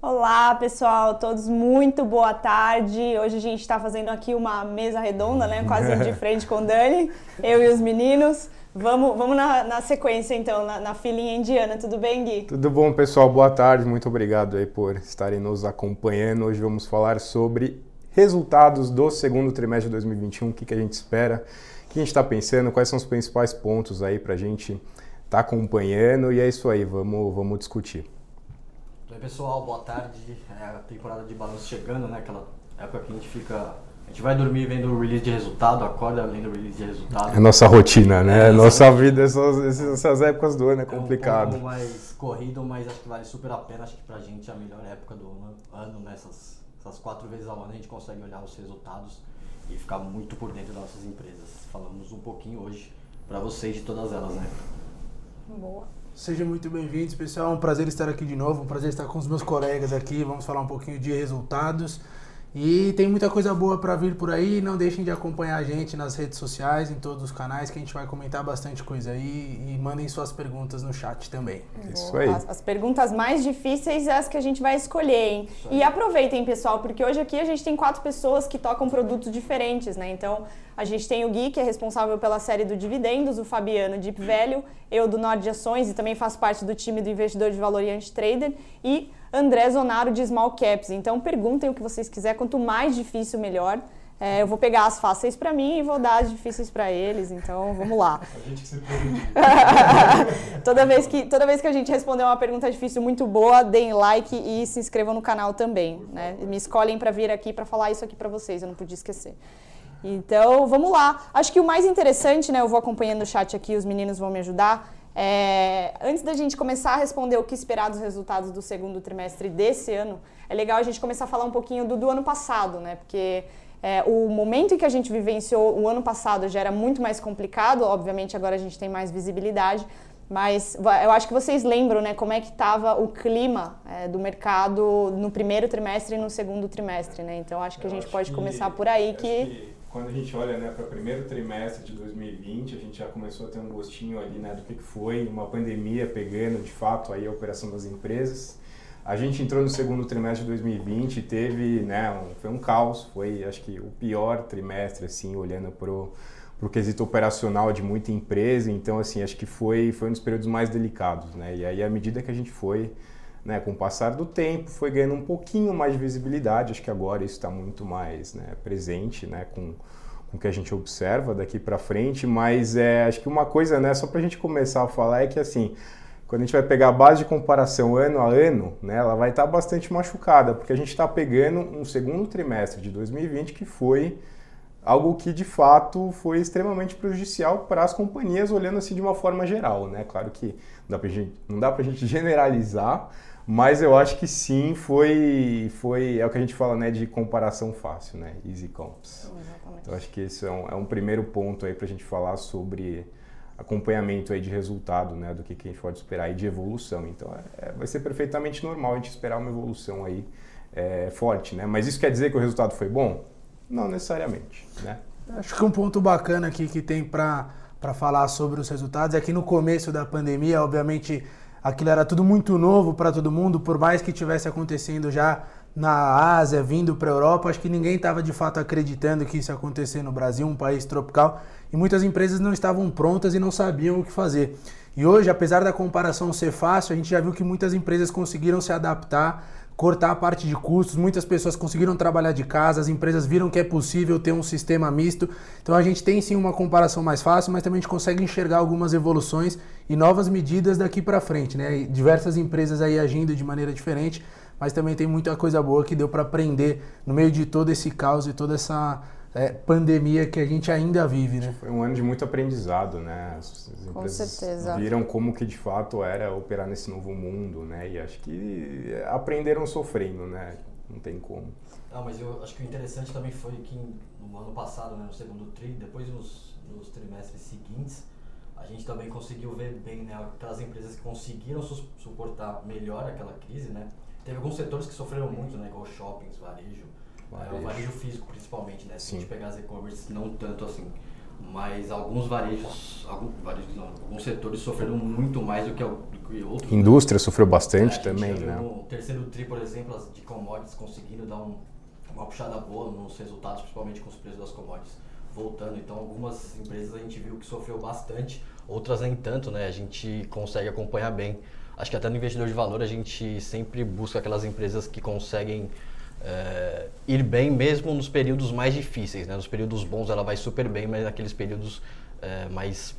Olá, pessoal, todos muito boa tarde. Hoje a gente está fazendo aqui uma mesa redonda, né? Quase de frente com o Dani, eu e os meninos. Vamos, vamos na, na sequência, então, na, na filinha indiana. Tudo bem, Gui? Tudo bom, pessoal? Boa tarde. Muito obrigado aí por estarem nos acompanhando. Hoje vamos falar sobre resultados do segundo trimestre de 2021, o que, que a gente espera, o que a gente está pensando, quais são os principais pontos aí para a gente estar tá acompanhando. E é isso aí, vamos, vamos discutir. Oi, pessoal, boa tarde. É a temporada de balanço chegando, né? Aquela época que a gente fica a gente vai dormir vendo o release de resultado, acorda lendo o release de resultado. É nossa rotina, né? É, nossa vida, essas, essas épocas do ano é complicado. É um pouco mais corrido, mas acho que vale super a pena. Acho que pra gente é a melhor época do ano, nessas né? essas quatro vezes ao ano a gente consegue olhar os resultados e ficar muito por dentro das nossas empresas. Falamos um pouquinho hoje para vocês de todas elas, né? Boa. Sejam muito bem-vindos, pessoal. É um prazer estar aqui de novo, um prazer estar com os meus colegas aqui. Vamos falar um pouquinho de resultados. E tem muita coisa boa para vir por aí. Não deixem de acompanhar a gente nas redes sociais, em todos os canais, que a gente vai comentar bastante coisa aí. E mandem suas perguntas no chat também. Isso aí. As, as perguntas mais difíceis é as que a gente vai escolher, hein? E aproveitem, pessoal, porque hoje aqui a gente tem quatro pessoas que tocam produtos diferentes, né? Então, a gente tem o Gui, que é responsável pela série do Dividendos, o Fabiano Deep Value, eu do Nord Ações e também faço parte do time do investidor de valor e trader e André Zonaro de Small Caps. Então perguntem o que vocês quiserem, quanto mais difícil, melhor. É, eu vou pegar as fáceis para mim e vou dar as difíceis para eles, então vamos lá. A gente se toda, vez que, toda vez que a gente responder uma pergunta difícil muito boa, deem like e se inscrevam no canal também. Né? Me escolhem para vir aqui para falar isso aqui para vocês, eu não podia esquecer. Então vamos lá. Acho que o mais interessante, né? Eu vou acompanhando o chat aqui, os meninos vão me ajudar é, antes da gente começar a responder o que esperar dos resultados do segundo trimestre desse ano, é legal a gente começar a falar um pouquinho do, do ano passado, né? Porque é, o momento em que a gente vivenciou o ano passado já era muito mais complicado, obviamente agora a gente tem mais visibilidade, mas eu acho que vocês lembram, né, como é que estava o clima é, do mercado no primeiro trimestre e no segundo trimestre, né? Então acho que a gente pode que, começar por aí que, que quando a gente olha né, para o primeiro trimestre de 2020, a gente já começou a ter um gostinho ali né, do que foi uma pandemia pegando de fato aí a operação das empresas. A gente entrou no segundo trimestre de 2020 e teve, né, um, foi um caos, foi acho que o pior trimestre assim, olhando para o quesito operacional de muita empresa, então assim, acho que foi, foi um dos períodos mais delicados, né? E aí à medida que a gente foi né, com o passar do tempo, foi ganhando um pouquinho mais de visibilidade. Acho que agora isso está muito mais né, presente né, com, com o que a gente observa daqui para frente. Mas é, acho que uma coisa, né, só para a gente começar a falar, é que assim, quando a gente vai pegar a base de comparação ano a ano, né, ela vai estar tá bastante machucada, porque a gente está pegando um segundo trimestre de 2020 que foi algo que de fato foi extremamente prejudicial para as companhias, olhando assim de uma forma geral. Né? Claro que não dá para a gente generalizar, mas eu acho que sim, foi, foi é o que a gente fala né, de comparação fácil, né? Easy comps. Então acho que esse é um, é um primeiro ponto aí para a gente falar sobre acompanhamento aí de resultado, né, do que, que a gente pode esperar aí de evolução. Então é, é, vai ser perfeitamente normal a gente esperar uma evolução aí é, forte, né? Mas isso quer dizer que o resultado foi bom? Não necessariamente, né? Acho que um ponto bacana aqui que tem para falar sobre os resultados é que no começo da pandemia, obviamente, aquilo era tudo muito novo para todo mundo, por mais que tivesse acontecendo já na Ásia, vindo para a Europa, acho que ninguém estava de fato acreditando que isso ia acontecer no Brasil, um país tropical, e muitas empresas não estavam prontas e não sabiam o que fazer. E hoje, apesar da comparação ser fácil, a gente já viu que muitas empresas conseguiram se adaptar, cortar a parte de custos, muitas pessoas conseguiram trabalhar de casa, as empresas viram que é possível ter um sistema misto. Então a gente tem sim uma comparação mais fácil, mas também a gente consegue enxergar algumas evoluções e novas medidas daqui para frente, né? Diversas empresas aí agindo de maneira diferente, mas também tem muita coisa boa que deu para aprender no meio de todo esse caos e toda essa é, pandemia que a gente ainda vive, né? Foi um ano de muito aprendizado, né? As, as Com certeza. viram como que de fato era operar nesse novo mundo, né? E acho que aprenderam sofrendo, né? Não tem como. Ah, mas eu acho que o interessante também foi que no ano passado, né, no segundo tri, depois nos, nos trimestres seguintes, a gente também conseguiu ver bem né, aquelas empresas que conseguiram su suportar melhor aquela crise, né? Teve alguns setores que sofreram muito, né, igual shoppings, varejo, varejo. É, o varejo físico principalmente, né? Se Sim. a gente pegar as e-commerce, não tanto assim. mas alguns varejos, alguns, varejos não, alguns setores sofreram muito mais do que, do que outros. Indústria sofreu bastante É, também, né? No terceiro tri, por exemplo, as de commodities conseguindo dar um- uma puxada boa nos resultados, principalmente com os preços das commodities voltando. Então, algumas empresas a gente viu que sofreu bastante, outras nem tanto, né? A gente consegue acompanhar bem. Acho que até no investidor de valor a gente sempre busca aquelas empresas que conseguem é, ir bem mesmo nos períodos mais difíceis, né? Nos períodos bons ela vai super bem, mas naqueles períodos é, mais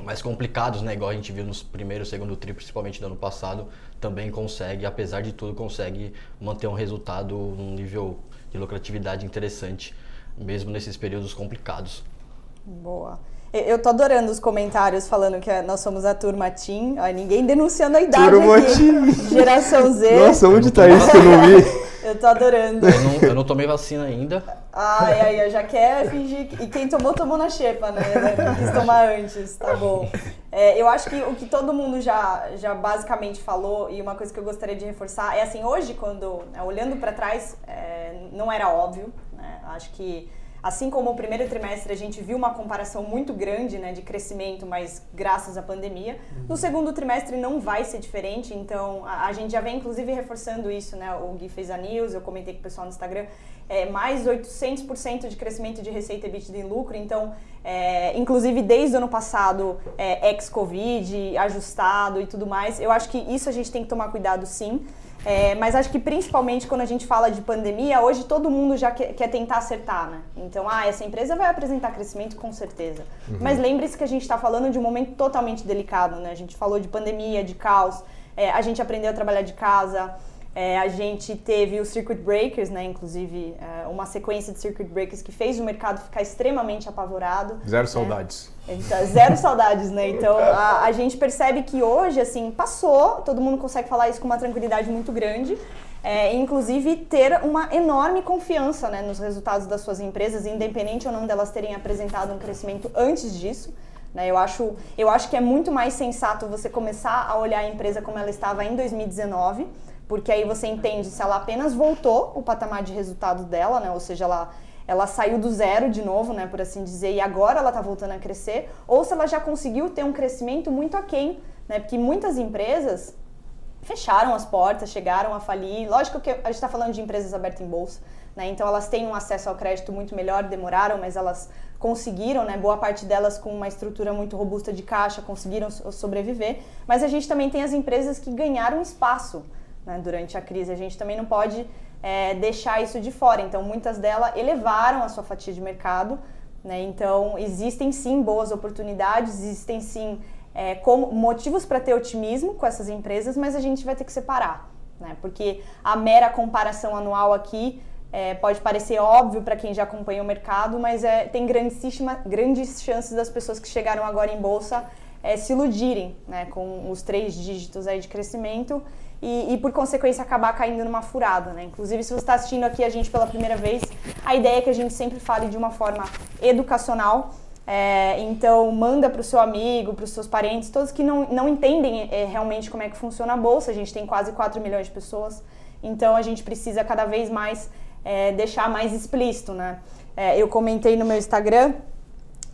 mais complicados, né? Igual a gente viu nos primeiro, segundo tri, principalmente do ano passado, também consegue, apesar de tudo, consegue manter um resultado, um nível de lucratividade interessante, mesmo nesses períodos complicados. Boa. Eu- Eu tô adorando os comentários falando que nós somos a turma Team. Ó, ninguém denunciando a idade Turma aqui. Team. Geração Z. Nossa, onde tá isso que eu não vi? Eu tô adorando. Eu não, eu não tomei vacina ainda, Ai, ai, já quer fingir. que- E quem tomou, tomou na xepa, né? Não Quis tomar antes, tá bom. É, eu acho que o que todo mundo já, já basicamente falou, e uma coisa que eu gostaria de reforçar, é assim, hoje, quando, né, olhando para trás, é, não era óbvio, né? Acho que, assim como o primeiro trimestre a gente viu uma comparação muito grande, né, de crescimento, mas graças à pandemia, no segundo trimestre não vai ser diferente, então a, a gente já vem, inclusive, reforçando isso, né? O Gui fez a news, eu comentei com o pessoal no Instagram, é, mais 800% de crescimento de receita EBITDA em lucro. Então, é, inclusive desde o ano passado, é, ex-Covid, ajustado e tudo mais, eu acho que isso a gente tem que tomar cuidado sim. É, mas acho que principalmente quando a gente fala de pandemia, hoje todo mundo já quer, quer tentar acertar, né? Então, ah, essa empresa vai apresentar crescimento com certeza. Mas lembre-se que a gente está falando de um momento totalmente delicado, né? A gente falou de pandemia, de caos, é, a gente aprendeu a trabalhar de casa. É, a gente teve os circuit breakers, né? Inclusive, é, uma sequência de circuit breakers que fez o mercado ficar extremamente apavorado. Zero né? saudades. Então, zero saudades, né? Então a, a gente percebe que hoje, assim, passou, todo mundo consegue falar isso com uma tranquilidade muito grande. É, inclusive ter uma enorme confiança né, nos resultados das suas empresas, independente ou não delas terem apresentado um crescimento antes disso. Né? Eu, acho, eu acho que é muito mais sensato você começar a olhar a empresa como ela estava em 2019, porque aí você entende se ela apenas voltou o patamar de resultado dela, né? ou seja, ela, ela saiu do zero de novo, né, por assim dizer, e agora ela está voltando a crescer, ou se ela já conseguiu ter um crescimento muito aquém, né? porque muitas empresas fecharam as portas, chegaram a falir. Lógico que a gente está falando de empresas abertas em bolsa, né? Então elas têm um acesso ao crédito muito melhor, demoraram, mas elas conseguiram, né? Boa parte delas com uma estrutura muito robusta de caixa conseguiram so- sobreviver. Mas a gente também tem as empresas que ganharam espaço né, durante a crise. A gente também não pode é, deixar isso de fora. Então muitas delas elevaram a sua fatia de mercado. Né? Então existem sim boas oportunidades, existem sim é, como motivos para ter otimismo com essas empresas, mas a gente vai ter que separar, né? Porque a mera comparação anual aqui é, pode parecer óbvio para quem já acompanha o mercado, mas é, tem grandes chances das pessoas que chegaram agora em bolsa é, se iludirem né, com os três dígitos aí de crescimento e, e, por consequência acabar caindo numa furada. Né? Inclusive, se você está assistindo aqui a gente pela primeira vez, a ideia é que a gente sempre fale de uma forma educacional. É, então, manda para o seu amigo, para os seus parentes, todos que não, não entendem é, realmente como é que funciona a bolsa. A gente tem quase 4 milhões de pessoas, então a gente precisa cada vez mais é, deixar mais explícito. Né? É, eu comentei no meu Instagram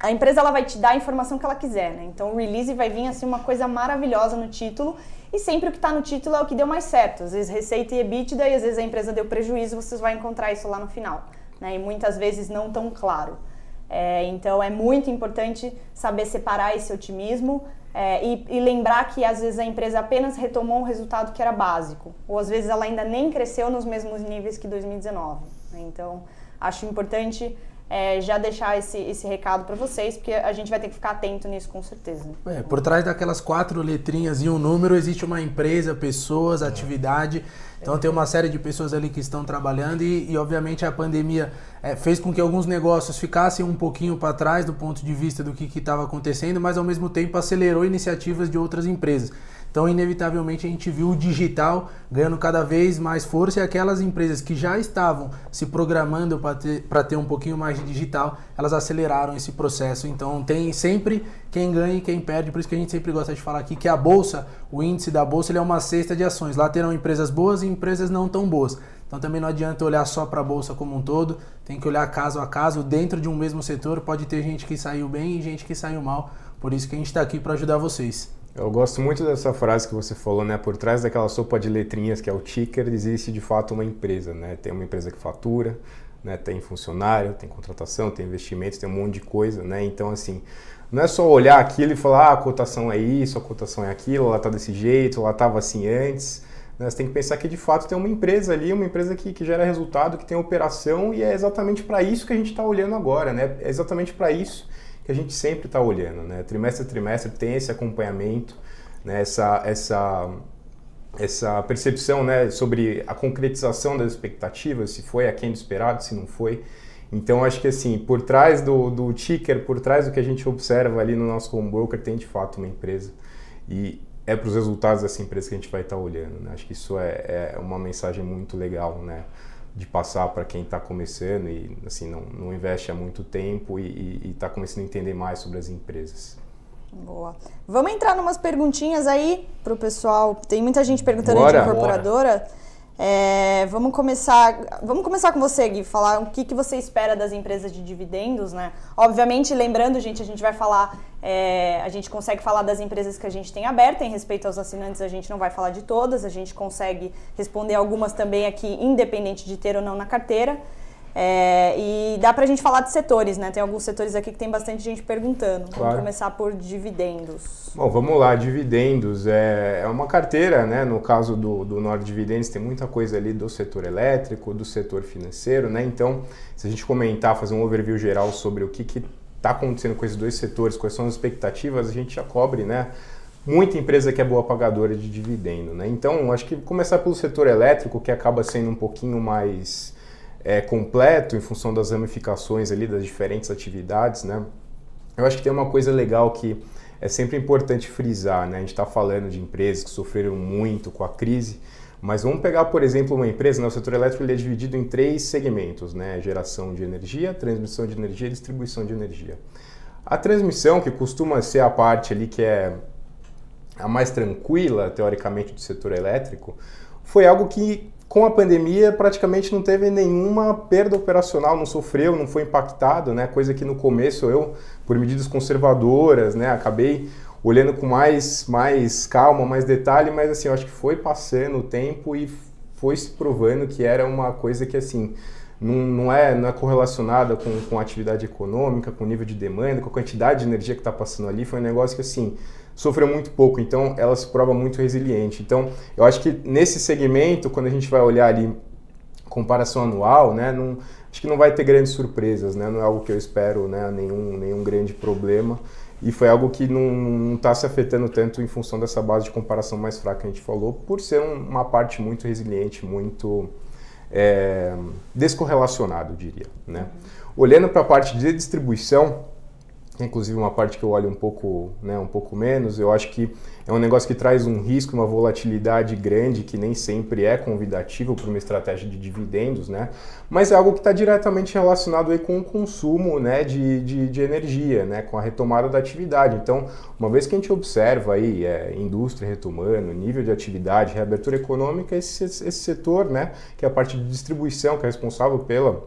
a empresa ela vai te dar a informação que ela quiser, né? Então o release vai vir assim uma coisa maravilhosa no título e sempre o que está no título é o que deu mais certo. Às vezes receita e EBITDA e às vezes a empresa deu prejuízo, vocês vão encontrar isso lá no final, né? E muitas vezes não tão claro. É, então é muito importante saber separar esse otimismo é, e, e lembrar que às vezes a empresa apenas retomou um resultado que era básico ou às vezes ela ainda nem cresceu nos mesmos níveis que 2019. Né? Então acho importante é, já deixar esse, esse recado para vocês, porque a gente vai ter que ficar atento nisso com certeza. É, por trás daquelas quatro letrinhas e um número existe uma empresa, pessoas, atividade. Então tem uma série de pessoas ali que estão trabalhando e, e obviamente a pandemia é, fez com que alguns negócios ficassem um pouquinho para trás do ponto de vista do que estava acontecendo, mas ao mesmo tempo acelerou iniciativas de outras empresas. Então, inevitavelmente, a gente viu o digital ganhando cada vez mais força e aquelas empresas que já estavam se programando para ter, ter um pouquinho mais de digital, elas aceleraram esse processo. Então, tem sempre quem ganha e quem perde, por isso que a gente sempre gosta de falar aqui que a bolsa, o índice da bolsa, ele é uma cesta de ações. Lá terão empresas boas e empresas não tão boas. Então também não adianta olhar só para a bolsa como um todo, tem que olhar caso a caso. Dentro de um mesmo setor pode ter gente que saiu bem e gente que saiu mal. Por isso que a gente está aqui para ajudar vocês. Eu gosto muito dessa frase que você falou, né? Por trás daquela sopa de letrinhas que é o ticker, existe de fato uma empresa, né? Tem uma empresa que fatura, né? Tem funcionário, tem contratação, tem investimentos, tem um monte de coisa, né? Então, assim, não é só olhar aquilo e falar, ah, a cotação é isso, a cotação é aquilo, ela está desse jeito, ela estava assim antes. Né? Você tem que pensar que de fato tem uma empresa ali, uma empresa que, que gera resultado, que tem operação e é exatamente para isso que a gente está olhando agora, né? É exatamente para isso que a gente sempre está olhando, né? Trimestre a trimestre tem esse acompanhamento, né? essa, essa, essa percepção né? sobre a concretização das expectativas, se foi aquém do esperado, se não foi. Então, acho que assim, por trás do, do ticker, por trás do que a gente observa ali no nosso home broker, tem de fato uma empresa. E é para os resultados dessa empresa que a gente vai estar tá olhando. Né? Acho que isso é, é uma mensagem muito legal, né? De passar para quem está começando e assim não, não investe há muito tempo e está começando a entender mais sobre as empresas. Boa. Vamos entrar numas perguntinhas aí para o pessoal. Tem muita gente perguntando Bora. de incorporadora. Bora. É, vamos começar, vamos começar com você, Gui, falar o que, que você espera das empresas de dividendos, né? Obviamente, lembrando, gente, a gente vai falar, é, a gente consegue falar das empresas que a gente tem aberta, em respeito aos assinantes, a gente não vai falar de todas, a gente consegue responder algumas também aqui, independente de ter ou não na carteira. É, e dá para a gente falar de setores, né? Tem alguns setores aqui que tem bastante gente perguntando. Claro. Vamos começar por dividendos. Bom, vamos lá, dividendos. É, é uma carteira, né? No caso do, do Nord Dividendos, tem muita coisa ali do setor elétrico, do setor financeiro, né? Então, se a gente comentar, fazer um overview geral sobre o que está acontecendo com esses dois setores, quais são as expectativas, a gente já cobre, né? Muita empresa que é boa pagadora de dividendo, né? Então, acho que começar pelo setor elétrico, que acaba sendo um pouquinho mais é, completo em função das ramificações ali das diferentes atividades, né? Eu acho que tem uma coisa legal que é sempre importante frisar, né? A gente está falando de empresas que sofreram muito com a crise, mas vamos pegar, por exemplo, uma empresa, né? o setor elétrico ele é dividido em três segmentos, né? Geração de energia, transmissão de energia e distribuição de energia. A transmissão, que costuma ser a parte ali que é a mais tranquila, teoricamente, do setor elétrico, foi algo que com a pandemia, praticamente não teve nenhuma perda operacional, não sofreu, não foi impactado, né? Coisa que no começo eu, por medidas conservadoras, né, acabei olhando com mais, mais calma, mais detalhe, mas assim, eu acho que foi passando o tempo e foi se provando que era uma coisa que assim não, não, é, não é correlacionada com, com atividade econômica, com nível de demanda, com a quantidade de energia que está passando ali. Foi um negócio que assim sofreu muito pouco, então ela se prova muito resiliente. Então, eu acho que nesse segmento, quando a gente vai olhar ali comparação anual, né, não, acho que não vai ter grandes surpresas, né, não é algo que eu espero, né, nenhum, nenhum grande problema. E foi algo que não está se afetando tanto em função dessa base de comparação mais fraca que a gente falou, por ser uma parte muito resiliente, muito é, descorrelacionado, diria. Né? Olhando para a parte de distribuição, inclusive uma parte que eu olho um pouco, né, um pouco menos. Eu acho que é um negócio que traz um risco, uma volatilidade grande que nem sempre é convidativo para uma estratégia de dividendos, né? Mas é algo que está diretamente relacionado aí com o consumo, né, de, de, de, energia, né, com a retomada da atividade. Então, uma vez que a gente observa aí é, indústria retomando, nível de atividade, reabertura econômica, esse, esse setor, né, que é a parte de distribuição que é responsável pela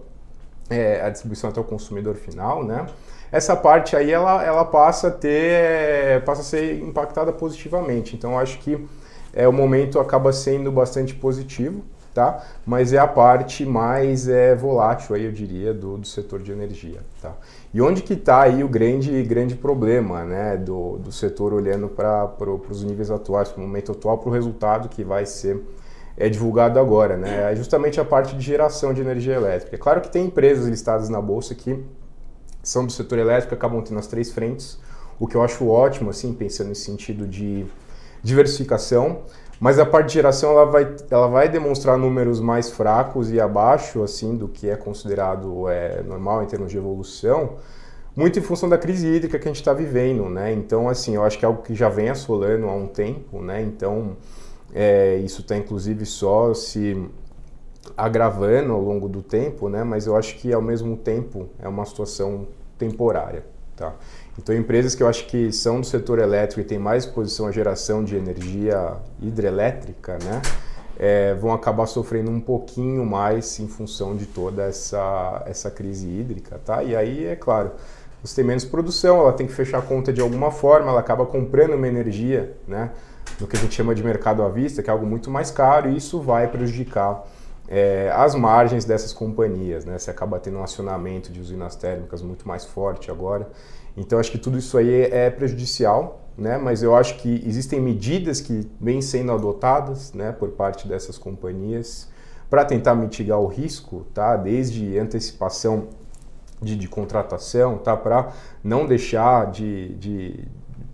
é, a distribuição até o consumidor final, né? Essa parte aí ela, ela passa a ter, passa a ser impactada positivamente. Então acho que é, o momento acaba sendo bastante positivo, tá? Mas é a parte mais é, volátil aí eu diria do, do setor de energia, tá? E onde que está aí o grande grande problema, né, do, do setor olhando para pro, os níveis atuais, para o momento atual, para o resultado que vai ser é divulgado agora, né? É justamente a parte de geração de energia elétrica. É claro que tem empresas listadas na bolsa que são do setor elétrico, acabam tendo as três frentes, o que eu acho ótimo, assim, pensando em sentido de diversificação. Mas a parte de geração ela vai, ela vai demonstrar números mais fracos e abaixo assim do que é considerado é, normal em termos de evolução, muito em função da crise hídrica que a gente está vivendo, né? Então, assim, eu acho que é algo que já vem assolando há um tempo, né? Então, é, isso está inclusive só se agravando ao longo do tempo, né? Mas eu acho que ao mesmo tempo é uma situação temporária, tá? Então empresas que eu acho que são do setor elétrico e têm mais exposição à geração de energia hidrelétrica, né? é, vão acabar sofrendo um pouquinho mais em função de toda essa, essa crise hídrica, tá? E aí, é claro, você tem menos produção, ela tem que fechar a conta de alguma forma, ela acaba comprando uma energia, né? No que a gente chama de mercado à vista, que é algo muito mais caro, e isso vai prejudicar é, as margens dessas companhias, né? Você acaba tendo um acionamento de usinas térmicas muito mais forte agora. Então, acho que tudo isso aí é prejudicial, né? Mas eu acho que existem medidas que vêm sendo adotadas, né, por parte dessas companhias para tentar mitigar o risco, tá? Desde antecipação de, de contratação, tá? Para não deixar de, de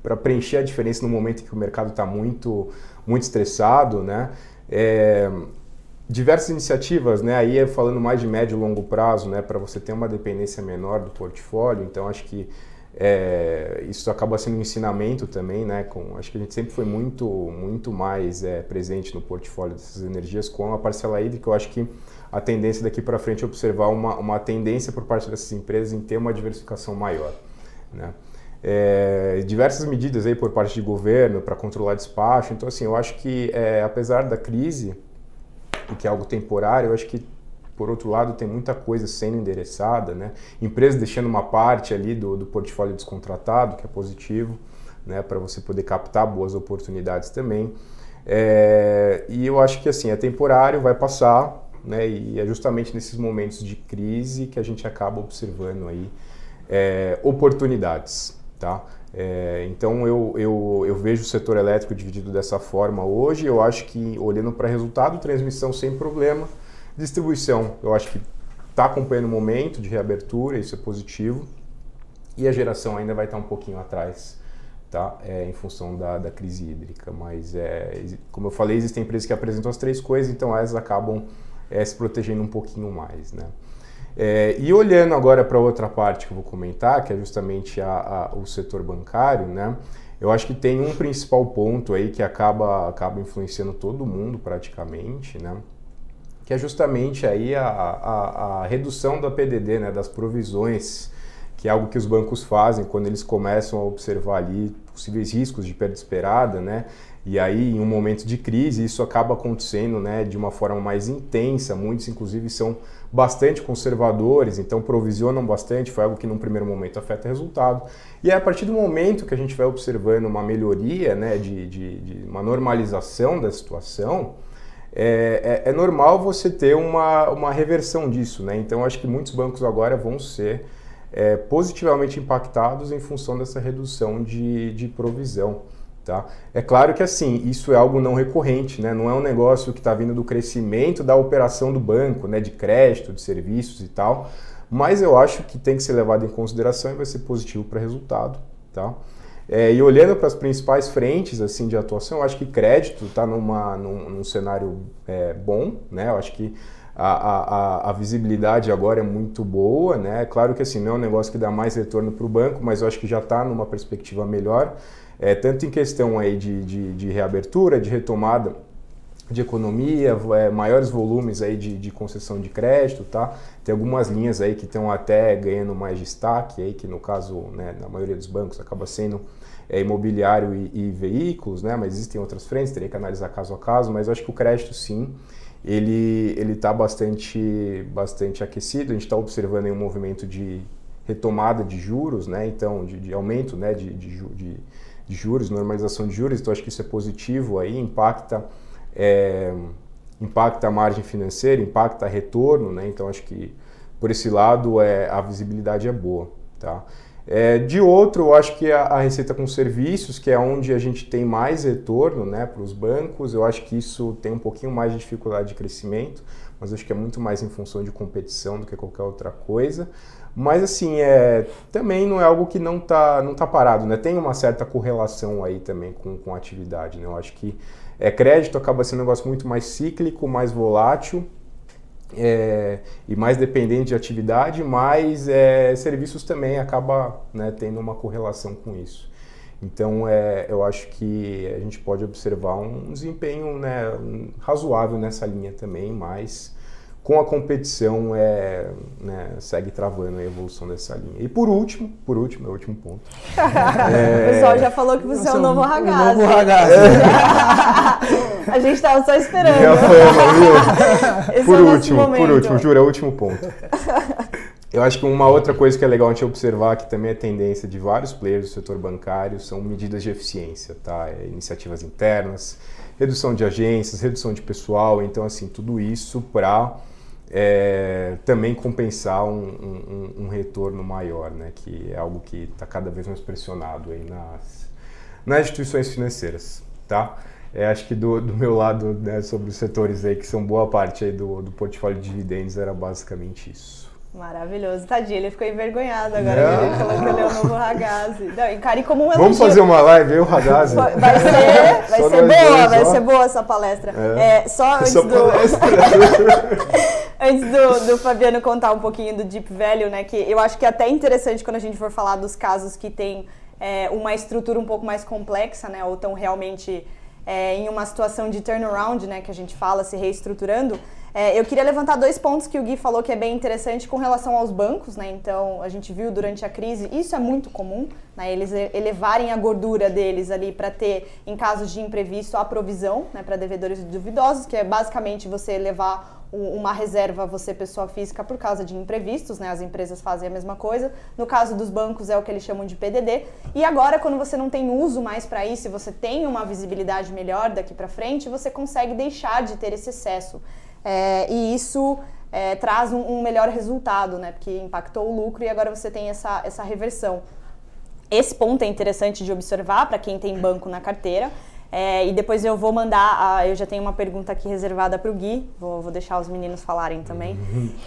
para preencher a diferença no momento em que o mercado está muito muito estressado, né? É, diversas iniciativas, né? Aí é falando mais de médio e longo prazo, né? Para você ter uma dependência menor do portfólio. Então acho que é, isso acaba sendo um ensinamento também, né? Com, acho que a gente sempre foi muito, muito mais é, presente no portfólio dessas energias com a parcela hídrica. Eu acho que a tendência daqui para frente é observar uma, uma tendência por parte dessas empresas em ter uma diversificação maior, né? É, diversas medidas aí por parte de governo para controlar despacho. Então, assim, eu acho que é, apesar da crise, e que é algo temporário, eu acho que por outro lado, tem muita coisa sendo endereçada, né? Empresas deixando uma parte ali do, do portfólio descontratado, que é positivo, né? Para você poder captar boas oportunidades também. É, e eu acho que assim, é temporário, vai passar, né? E é justamente nesses momentos de crise que a gente acaba observando aí é, oportunidades, tá? É, então eu, eu, eu vejo o setor elétrico dividido dessa forma hoje. Eu acho que olhando para resultado, transmissão sem problema Distribuição, eu acho que está acompanhando o momento de reabertura, isso é positivo. E a geração ainda vai estar tá um pouquinho atrás, tá? É, em função da, da crise hídrica. Mas, é, como eu falei, existem empresas que apresentam as três coisas, então elas acabam é, se protegendo um pouquinho mais, né? É, e olhando agora para outra parte que eu vou comentar, que é justamente a, a, o setor bancário, né? Eu acho que tem um principal ponto aí que acaba, acaba influenciando todo mundo praticamente, né? que é justamente aí a, a, a redução da PDD, né, das provisões, que é algo que os bancos fazem quando eles começam a observar ali possíveis riscos de perda esperada, né? E aí, em um momento de crise, isso acaba acontecendo né, de uma forma mais intensa. Muitos, inclusive, são bastante conservadores, então provisionam bastante. Foi algo que, num primeiro momento, afeta o resultado. E é a partir do momento que a gente vai observando uma melhoria, né, de, de, de uma normalização da situação, é, é, é, normal você ter uma, uma reversão disso, né? Então acho que muitos bancos agora vão ser é, positivamente impactados em função dessa redução de, de provisão. Tá? É claro que assim, isso é algo não recorrente, né? não é um negócio que está vindo do crescimento da operação do banco, né? de crédito, de serviços e tal, mas eu acho que tem que ser levado em consideração e vai ser positivo para resultado. Tá? É, e olhando para as principais frentes assim de atuação, eu acho que crédito está num, num cenário é, bom, né? Eu acho que a, a, a, visibilidade agora é muito boa, né? Claro que assim não é um negócio que dá mais retorno para o banco, mas eu acho que já está numa perspectiva melhor, é, tanto em questão aí de, de, de reabertura, de retomada de economia, é, maiores volumes aí de, de, concessão de crédito, tá? Tem algumas linhas aí que estão até ganhando mais destaque aí, que no caso, né, na maioria dos bancos acaba sendo é, imobiliário e, e, veículos, né? Mas existem outras frentes, teria que analisar caso a caso, mas eu acho que o crédito sim, ele ele está bastante bastante aquecido. A gente está observando aí um movimento de retomada de juros, né? Então de, de aumento, né? De, de, de, juros, normalização de juros. Então acho que isso é positivo aí, impacta é, impacta a margem financeira, impacta retorno, né? Então acho que por esse lado é, a visibilidade é boa, tá? É, de outro, eu acho que a, a, receita com serviços, que é onde a gente tem mais retorno né, para os bancos, eu acho que isso tem um pouquinho mais de dificuldade de crescimento, mas acho que é muito mais em função de competição do que qualquer outra coisa. Mas assim, é, também não é algo que não está não tá parado, né? Tem uma certa correlação aí também com, com a atividade, né? Eu acho que é, crédito acaba sendo um negócio muito mais cíclico, mais volátil é, e mais dependente de atividade, mas é, serviços também acaba né, tendo uma correlação com isso. Então, é, eu acho que a gente pode observar um desempenho né, razoável nessa linha também, mas com a competição é, né, segue travando a evolução dessa linha. E por último, por último, é o último ponto. é... O pessoal já falou que você é o novo ragazzi. novo ragazzi. a gente estava só esperando. Minha fama, viu? Esse por é último, por último, juro, é o último ponto. Eu acho que uma outra coisa que é legal a gente observar, que também é tendência de vários players do setor bancário, são medidas de eficiência, tá? É, iniciativas internas, redução de agências, redução de pessoal, então assim, tudo isso para é, também compensar um, um, um, retorno maior, né? que é algo que está cada vez mais pressionado aí nas, nas instituições financeiras. Tá? É, acho que do, do meu lado, né, sobre os setores aí, que são boa parte aí do, do portfólio de dividendos, era basicamente isso. Maravilhoso. Tadinho, ele ficou envergonhado agora. Não. Ele falou que ele é o novo Ragazzi. Não, encare como um elogio. Vamos fazer uma live, eu, Ragazzi? Vai ser, vai ser boa, vai ser boa essa palestra. É, é só antes essa do... antes do, do, Fabiano contar um pouquinho do Deep Value, né, que eu acho que é até interessante quando a gente for falar dos casos que tem é, uma estrutura um pouco mais complexa, né, ou estão realmente é, em uma situação de turnaround, né, que a gente fala, se reestruturando, é, eu queria levantar dois pontos que o Gui falou que é bem interessante com relação aos bancos, né? Então, a gente viu durante a crise, isso é muito comum, né? Eles elevarem a gordura deles ali para ter, em casos de imprevisto, a provisão, né? Para devedores duvidosos, que é basicamente você levar uma reserva você pessoa física por causa de imprevistos, né? As empresas fazem a mesma coisa. No caso dos bancos é o que eles chamam de PDD. E agora quando você não tem uso mais para isso, você tem uma visibilidade melhor daqui para frente, você consegue deixar de ter esse excesso. É, e isso é, traz um, um, melhor resultado, né? Porque impactou o lucro e agora você tem essa, essa reversão. Esse ponto é interessante de observar para quem tem banco na carteira. É, e depois eu vou mandar, a, eu já tenho uma pergunta aqui reservada para o Gui, vou, vou, deixar os meninos falarem também.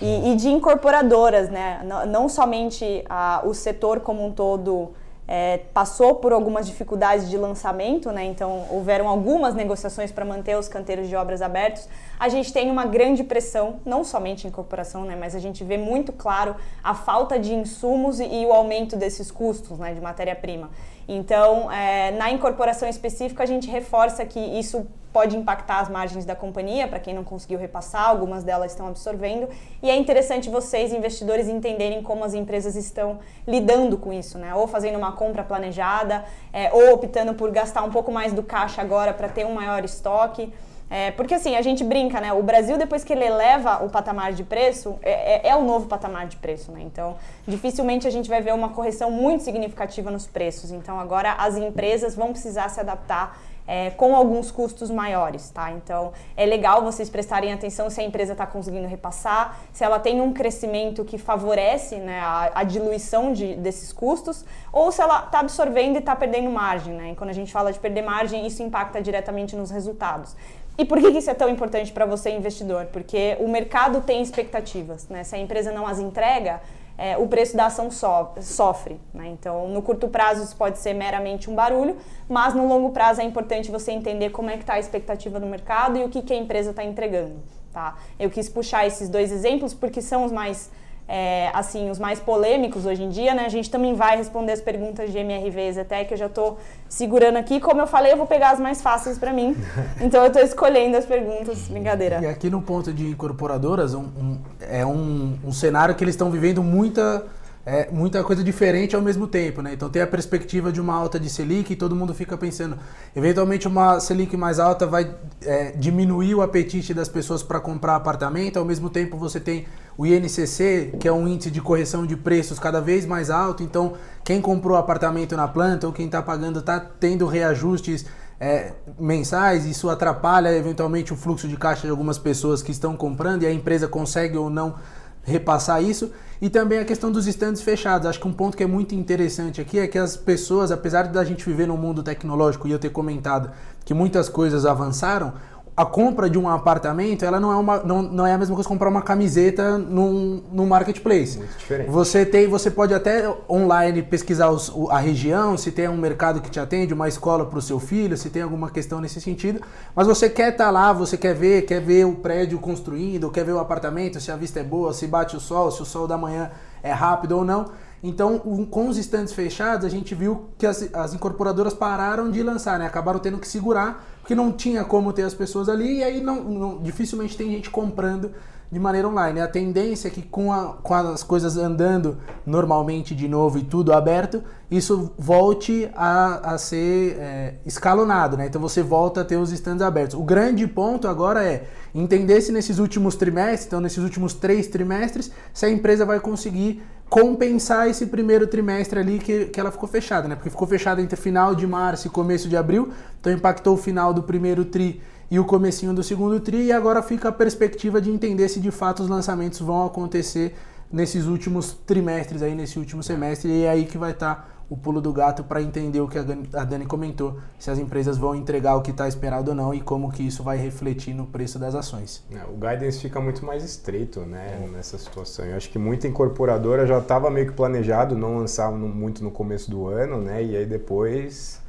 E, e de incorporadoras, né? Não, não somente a, o setor como um todo é, passou por algumas dificuldades de lançamento, né? então houveram algumas negociações para manter os canteiros de obras abertos. A gente tem uma grande pressão, não somente em incorporação, né? mas a gente vê muito claro a falta de insumos e, e o aumento desses custos né? de matéria-prima. Então, é, na incorporação específica, a gente reforça que isso pode impactar as margens da companhia, para quem não conseguiu repassar, algumas delas estão absorvendo. E é interessante vocês, investidores, entenderem como as empresas estão lidando com isso, né? Ou fazendo uma compra planejada, é, ou optando por gastar um pouco mais do caixa agora para ter um maior estoque. É, porque assim, a gente brinca, né? O Brasil, depois que ele eleva o patamar de preço, é, é, é, o novo patamar de preço, né? Então, dificilmente a gente vai ver uma correção muito significativa nos preços. Então, agora as empresas vão precisar se adaptar é, com alguns custos maiores, tá? Então, é legal vocês prestarem atenção se a empresa está conseguindo repassar, se ela tem um crescimento que favorece né, a, a diluição de, desses custos, ou se ela está absorvendo e está perdendo margem, né? E quando a gente fala de perder margem, isso impacta diretamente nos resultados. E por que isso é tão importante para você, investidor? Porque o mercado tem expectativas, né? Se a empresa não as entrega, é, o preço da ação so, sofre. Né? Então, no curto prazo, isso pode ser meramente um barulho, mas no longo prazo é importante você entender como é que está a expectativa do mercado e o que, que a empresa está entregando. Tá? Eu quis puxar esses dois exemplos porque são os mais é, assim, os mais polêmicos hoje em dia, né? A gente também vai responder as perguntas de MRVs até que eu já estou segurando aqui. Como eu falei, eu vou pegar as mais fáceis para mim. Então eu estou escolhendo as perguntas, brincadeira. E aqui no ponto de incorporadoras, um, um, é um, um cenário que eles estão vivendo muita é muita coisa diferente ao mesmo tempo, né? Então tem a perspectiva de uma alta de Selic e todo mundo fica pensando, eventualmente uma Selic mais alta vai é, diminuir o apetite das pessoas para comprar apartamento, ao mesmo tempo você tem o INCC, que é um índice de correção de preços cada vez mais alto, então quem comprou apartamento na planta ou quem está pagando está tendo reajustes é, mensais, isso atrapalha eventualmente o fluxo de caixa de algumas pessoas que estão comprando e a empresa consegue ou não repassar isso. E também a questão dos estandes fechados. Acho que um ponto que é muito interessante aqui é que as pessoas, apesar da gente viver num mundo tecnológico e eu ter comentado que muitas coisas avançaram, a compra de um apartamento, ela não é, uma, não, não é a mesma coisa que comprar uma camiseta num, num marketplace. Muito diferente. Você tem, você pode até online pesquisar os, a região, se tem um mercado que te atende, uma escola para o seu filho, se tem alguma questão nesse sentido. Mas você quer estar tá lá, você quer ver, quer ver o prédio construindo, quer ver o apartamento, se a vista é boa, se bate o sol, se o sol da manhã é rápido ou não. Então, com os estandes fechados, a gente viu que as, as incorporadoras pararam de lançar, né? Acabaram tendo que segurar, porque não tinha como ter as pessoas ali, e aí não, não dificilmente tem gente comprando de maneira online. A tendência é que com, a, com as coisas andando normalmente de novo e tudo aberto, isso volte a, a ser é, escalonado, né? Então você volta a ter os stands abertos. O grande ponto agora é entender se nesses últimos trimestres, então nesses últimos três trimestres, se a empresa vai conseguir compensar esse primeiro trimestre ali que, que ela ficou fechada, né? Porque ficou fechada entre final de março e começo de abril, então impactou o final do primeiro tri e o comecinho do segundo tri e agora fica a perspectiva de entender se de fato os lançamentos vão acontecer nesses últimos trimestres aí nesse último semestre e é aí que vai estar tá o pulo do gato para entender o que a Dani comentou, se as empresas vão entregar o que está esperado ou não e como que isso vai refletir no preço das ações. É, o guidance fica muito mais estreito né, nessa situação. Eu acho que muita incorporadora já estava meio que planejado não lançar muito no começo do ano, né? E aí depois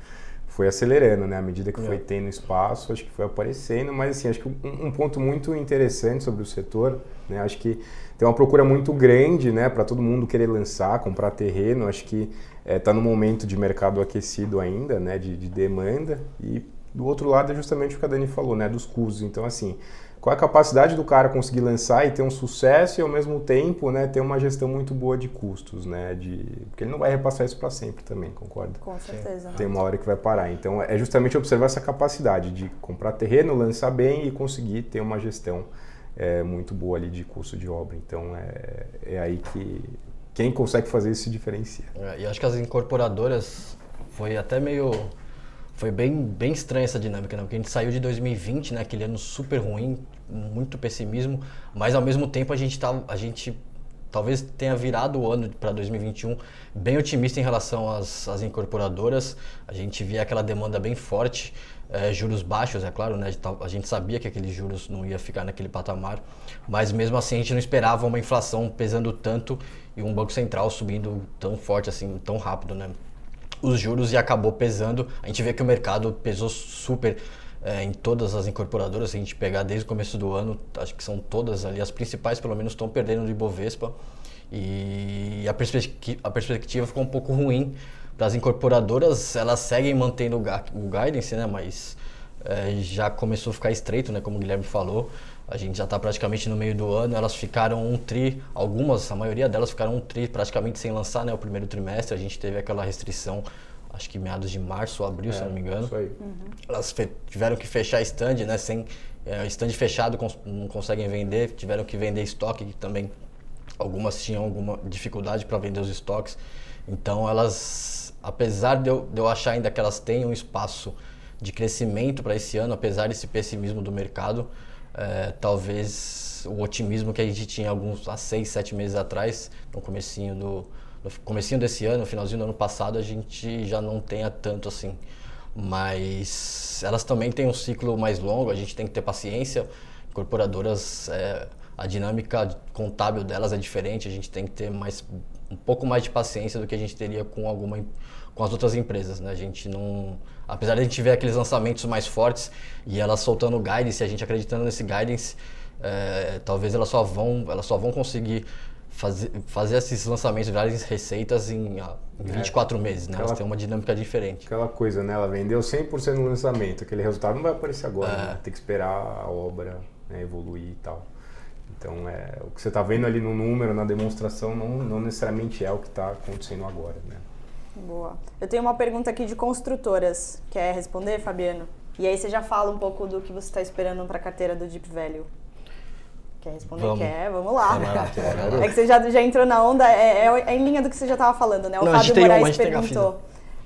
foi acelerando, né? À medida que foi é. tendo espaço, acho que foi aparecendo. Mas, assim, acho que um, um, ponto muito interessante sobre o setor, né? Acho que tem uma procura muito grande, né? Para todo mundo querer lançar, comprar terreno. Acho que está é, tá no momento de mercado aquecido ainda, né? De, de demanda. E do outro lado é justamente o que a Dani falou, né? Dos custos. Então, assim, qual é a capacidade do cara conseguir lançar e ter um sucesso e ao mesmo tempo né, ter uma gestão muito boa de custos, né? De, porque ele não vai repassar isso para sempre também, concorda? Com certeza. Tem uma hora que vai parar. Então é justamente observar essa capacidade de comprar terreno, lançar bem e conseguir ter uma gestão é, muito boa ali de custo de obra. Então é, é aí que quem consegue fazer isso se diferencia. É, e acho que as incorporadoras foi até meio foi bem, bem estranha essa dinâmica, né? Porque a gente saiu de 2020, né? Aquele ano super ruim, muito pessimismo, mas ao mesmo tempo a gente tá, a gente talvez tenha virado o ano para 2021 bem otimista em relação às, às, incorporadoras. A gente via aquela demanda bem forte, é, juros baixos, é claro, né? A gente sabia que aqueles juros não ia ficar naquele patamar, mas mesmo assim a gente não esperava uma inflação pesando tanto e um banco central subindo tão forte assim, tão rápido, né? os juros e acabou pesando. A gente vê que o mercado pesou super é, em todas as incorporadoras. Se a gente pegar desde o começo do ano, acho que são todas ali, as principais pelo menos estão perdendo do Ibovespa. E a, perspectiva, a perspectiva ficou um pouco ruim para as incorporadoras. Elas seguem mantendo o, guidance, né? mas é, já começou a ficar estreito, né? como o Guilherme falou. A gente já está praticamente no meio do ano, elas ficaram um tri, algumas, a maioria delas ficaram um tri praticamente sem lançar né, o primeiro trimestre. A gente teve aquela restrição, acho que meados de março ou abril, é, se não me engano. Isso aí. Uhum. Elas tiveram que fechar stand, né? Sem é, stand fechado, cons não conseguem vender, tiveram que vender estoque, que também algumas tinham alguma dificuldade para vender os estoques. Então elas, apesar de eu, de eu achar ainda que elas têm um espaço de crescimento para esse ano, apesar desse pessimismo do mercado, é, talvez o otimismo que a gente tinha alguns há seis, sete meses atrás, no comecinho do no comecinho desse ano, no finalzinho do ano passado, a gente já não tenha tanto assim. Mas elas também têm um ciclo mais longo, a gente tem que ter paciência. Incorporadoras, é, a dinâmica contábil delas é diferente, a gente tem que ter mais um pouco mais de paciência do que a gente teria com alguma com as outras empresas, né? A gente não apesar de a gente ver aqueles lançamentos mais fortes e elas soltando guidance, a gente acreditando nesse guidance, é, talvez elas só vão, elas só vão conseguir fazer, fazer esses lançamentos virarem receitas em, em 24 é, meses, né? Aquela, elas têm uma dinâmica diferente. Aquela coisa, né? Ela vendeu 100% no lançamento, aquele resultado não vai aparecer agora, é. né? Tem que esperar a obra né, evoluir e tal. Então, é, o que você está vendo ali no número, na demonstração, não, não necessariamente é o que está acontecendo agora, né? Boa. Eu tenho uma pergunta aqui de construtoras. Quer responder, Fabiano? E aí você já fala um pouco do que você está esperando para a carteira do Deep Value. Quer responder? Vamos. Quer? Vamos lá. É que você já, já entrou na onda, é, é, é em linha do que você já estava falando, né? O Não, Fábio Moraes perguntou.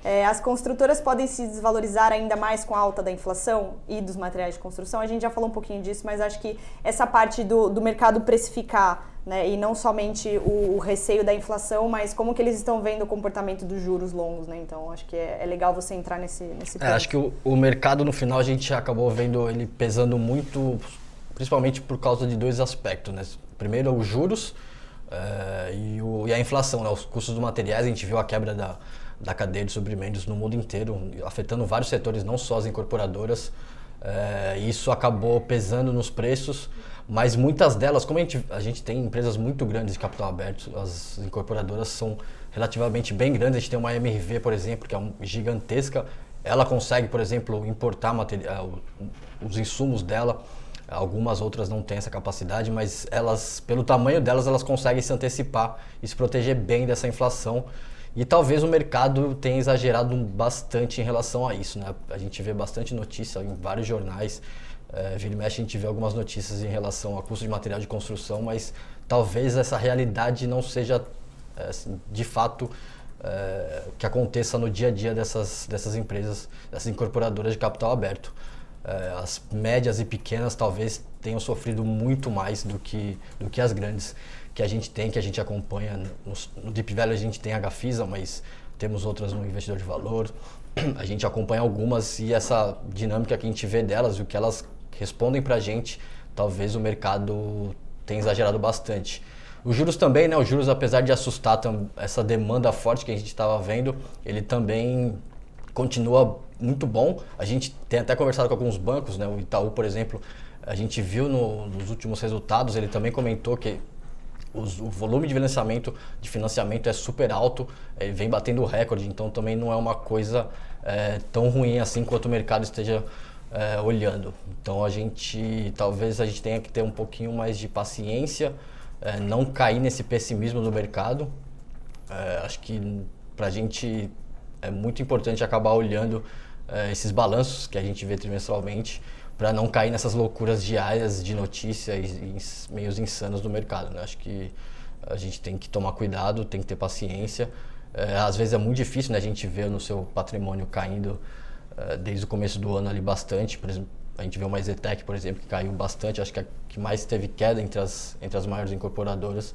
É, as construtoras podem se desvalorizar ainda mais com a alta da inflação e dos materiais de construção? A gente já falou um pouquinho disso, mas acho que essa parte do, do mercado precificar, né, e não somente o, o, receio da inflação, mas como que eles estão vendo o comportamento dos juros longos, né? Então, acho que é, é legal você entrar nesse, nesse ponto. É, acho que o, o mercado, no final, a gente acabou vendo ele pesando muito, principalmente por causa de dois aspectos, né? Primeiro, os juros é, e, o, e a inflação, né? Os custos dos materiais, a gente viu a quebra da da cadeia de suprimentos no mundo inteiro, afetando vários setores, não só as incorporadoras. É, isso acabou pesando nos preços, Mas muitas delas, como a gente, a gente tem empresas muito grandes de capital aberto, as incorporadoras são relativamente bem grandes. A gente tem uma MRV, por exemplo, que é um, gigantesca. Ela consegue, por exemplo, importar material, os insumos dela. Algumas outras não têm essa capacidade, mas elas, pelo tamanho delas, elas conseguem se antecipar e se proteger bem dessa inflação. E talvez o mercado tenha exagerado bastante em relação a isso. Né? A gente vê bastante notícia em vários jornais. É, vira e mexe a gente vê algumas notícias em relação ao custo de material de construção, mas talvez essa realidade não seja é, de fato é, que aconteça no dia a dia dessas, dessas empresas, dessas incorporadoras de capital aberto. É, as médias e pequenas talvez tenham sofrido muito mais do que, do que as grandes que a gente tem, que a gente acompanha. No, Deep Valley a gente tem a Gafisa, mas temos outras no investidor de valor. A gente acompanha algumas e essa dinâmica que a gente vê delas, o que elas respondem para a gente, talvez o mercado tenha exagerado bastante. Os juros também, né? Os juros, apesar de assustar essa demanda forte que a gente estava vendo, ele também continua muito bom. A gente tem até conversado com alguns bancos, né? O Itaú, por exemplo, a gente viu no, nos últimos resultados, ele também comentou que os, o volume de financiamento, de financiamento é super alto, ele vem batendo recorde, então também não é uma coisa é, tão ruim assim quanto o mercado esteja é, olhando. Então a gente, talvez a gente tenha que ter um pouquinho mais de paciência, é, não cair nesse pessimismo do mercado. É, acho que para a gente é muito importante acabar olhando é, esses balanços que a gente vê trimestralmente para não cair nessas loucuras diárias de notícias meios insanos do mercado. Né? Acho que a gente tem que tomar cuidado, tem que ter paciência. É, às vezes é muito difícil, né? A gente vê no seu patrimônio caindo é, desde o começo do ano ali bastante. Por exemplo, a gente vê uma Zetec, por exemplo, que caiu bastante. Acho que a que mais teve queda entre as, entre as maiores incorporadoras.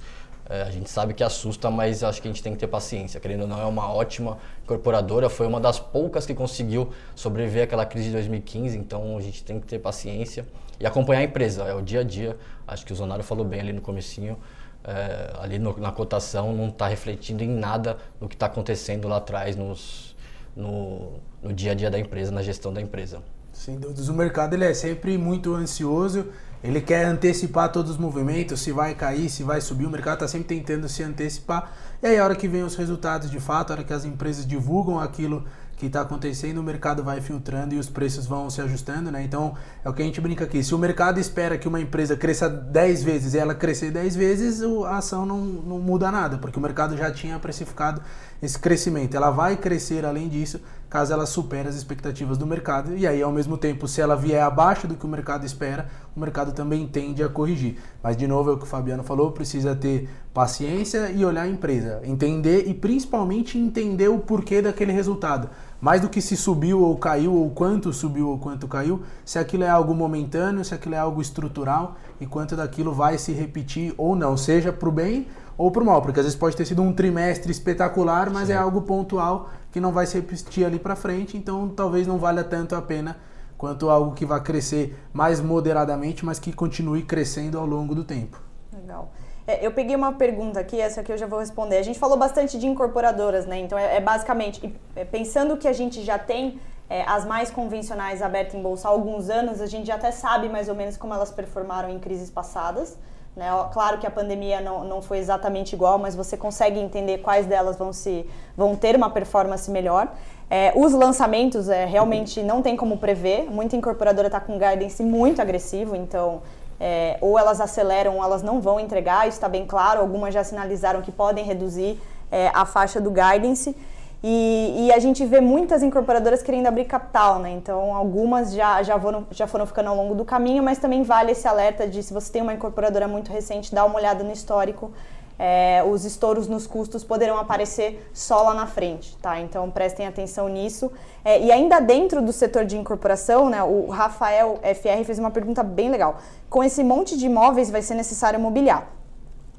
É, a gente sabe que assusta, mas acho que a gente tem que ter paciência. Querendo ou não, é uma ótima incorporadora. Foi uma das poucas que conseguiu sobreviver àquela crise de 2015. Então a gente tem que ter paciência e acompanhar a empresa. É o dia a dia. Acho que o Zonário falou bem ali no comecinho. É, ali no, na cotação não está refletindo em nada do que está acontecendo lá atrás nos, no, no dia a dia da empresa, na gestão da empresa. Sem dúvidas. O mercado ele é sempre muito ansioso ele quer antecipar todos os movimentos, se vai cair, se vai subir, o mercado está sempre tentando se antecipar. E aí, a hora que vem os resultados de fato, a hora que as empresas divulgam aquilo que está acontecendo, o mercado vai filtrando e os preços vão se ajustando, né? Então, é o que a gente brinca aqui. Se o mercado espera que uma empresa cresça 10 vezes e ela crescer 10 vezes, a ação não, não muda nada, porque o mercado já tinha precificado esse crescimento. Ela vai crescer além disso, caso ela supere as expectativas do mercado. E aí, ao mesmo tempo, se ela vier abaixo do que o mercado espera, o mercado também tende a corrigir. Mas, de novo, é o que o Fabiano falou, precisa ter paciência e olhar a empresa. Entender e, principalmente, entender o porquê daquele resultado. Mais do que se subiu ou caiu, ou quanto subiu ou quanto caiu, se aquilo é algo momentâneo, se aquilo é algo estrutural e quanto daquilo vai se repetir ou não, seja para o bem ou para o mal, porque às vezes pode ter sido um trimestre espetacular, mas Sim. é algo pontual que não vai se repetir ali para frente, então talvez não valha tanto a pena quanto algo que vai crescer mais moderadamente, mas que continue crescendo ao longo do tempo. Legal. É, eu peguei uma pergunta aqui, essa aqui eu já vou responder. A gente falou bastante de incorporadoras, né? Então é, é basicamente, é, pensando que a gente já tem é, as mais convencionais abertas em bolsa há alguns anos, a gente já até sabe mais ou menos como elas performaram em crises passadas. Né? Claro que a pandemia não, não foi exatamente igual, mas você consegue entender quais delas vão, se, vão ter uma performance melhor. É, os lançamentos é, realmente não tem como prever. Muita incorporadora está com guidance muito agressivo, então é, ou elas aceleram ou elas não vão entregar, isso está bem claro. Algumas já sinalizaram que podem reduzir é, a faixa do guidance. E, e, a gente vê muitas incorporadoras querendo abrir capital, né? Então, algumas já, já, foram, já foram ficando ao longo do caminho, mas também vale esse alerta de se você tem uma incorporadora muito recente, dá uma olhada no histórico. É, os estouros nos custos poderão aparecer só lá na frente, tá? Então prestem atenção nisso. É, e ainda dentro do setor de incorporação, né, o Rafael FR fez uma pergunta bem legal. Com esse monte de imóveis vai ser necessário mobiliar.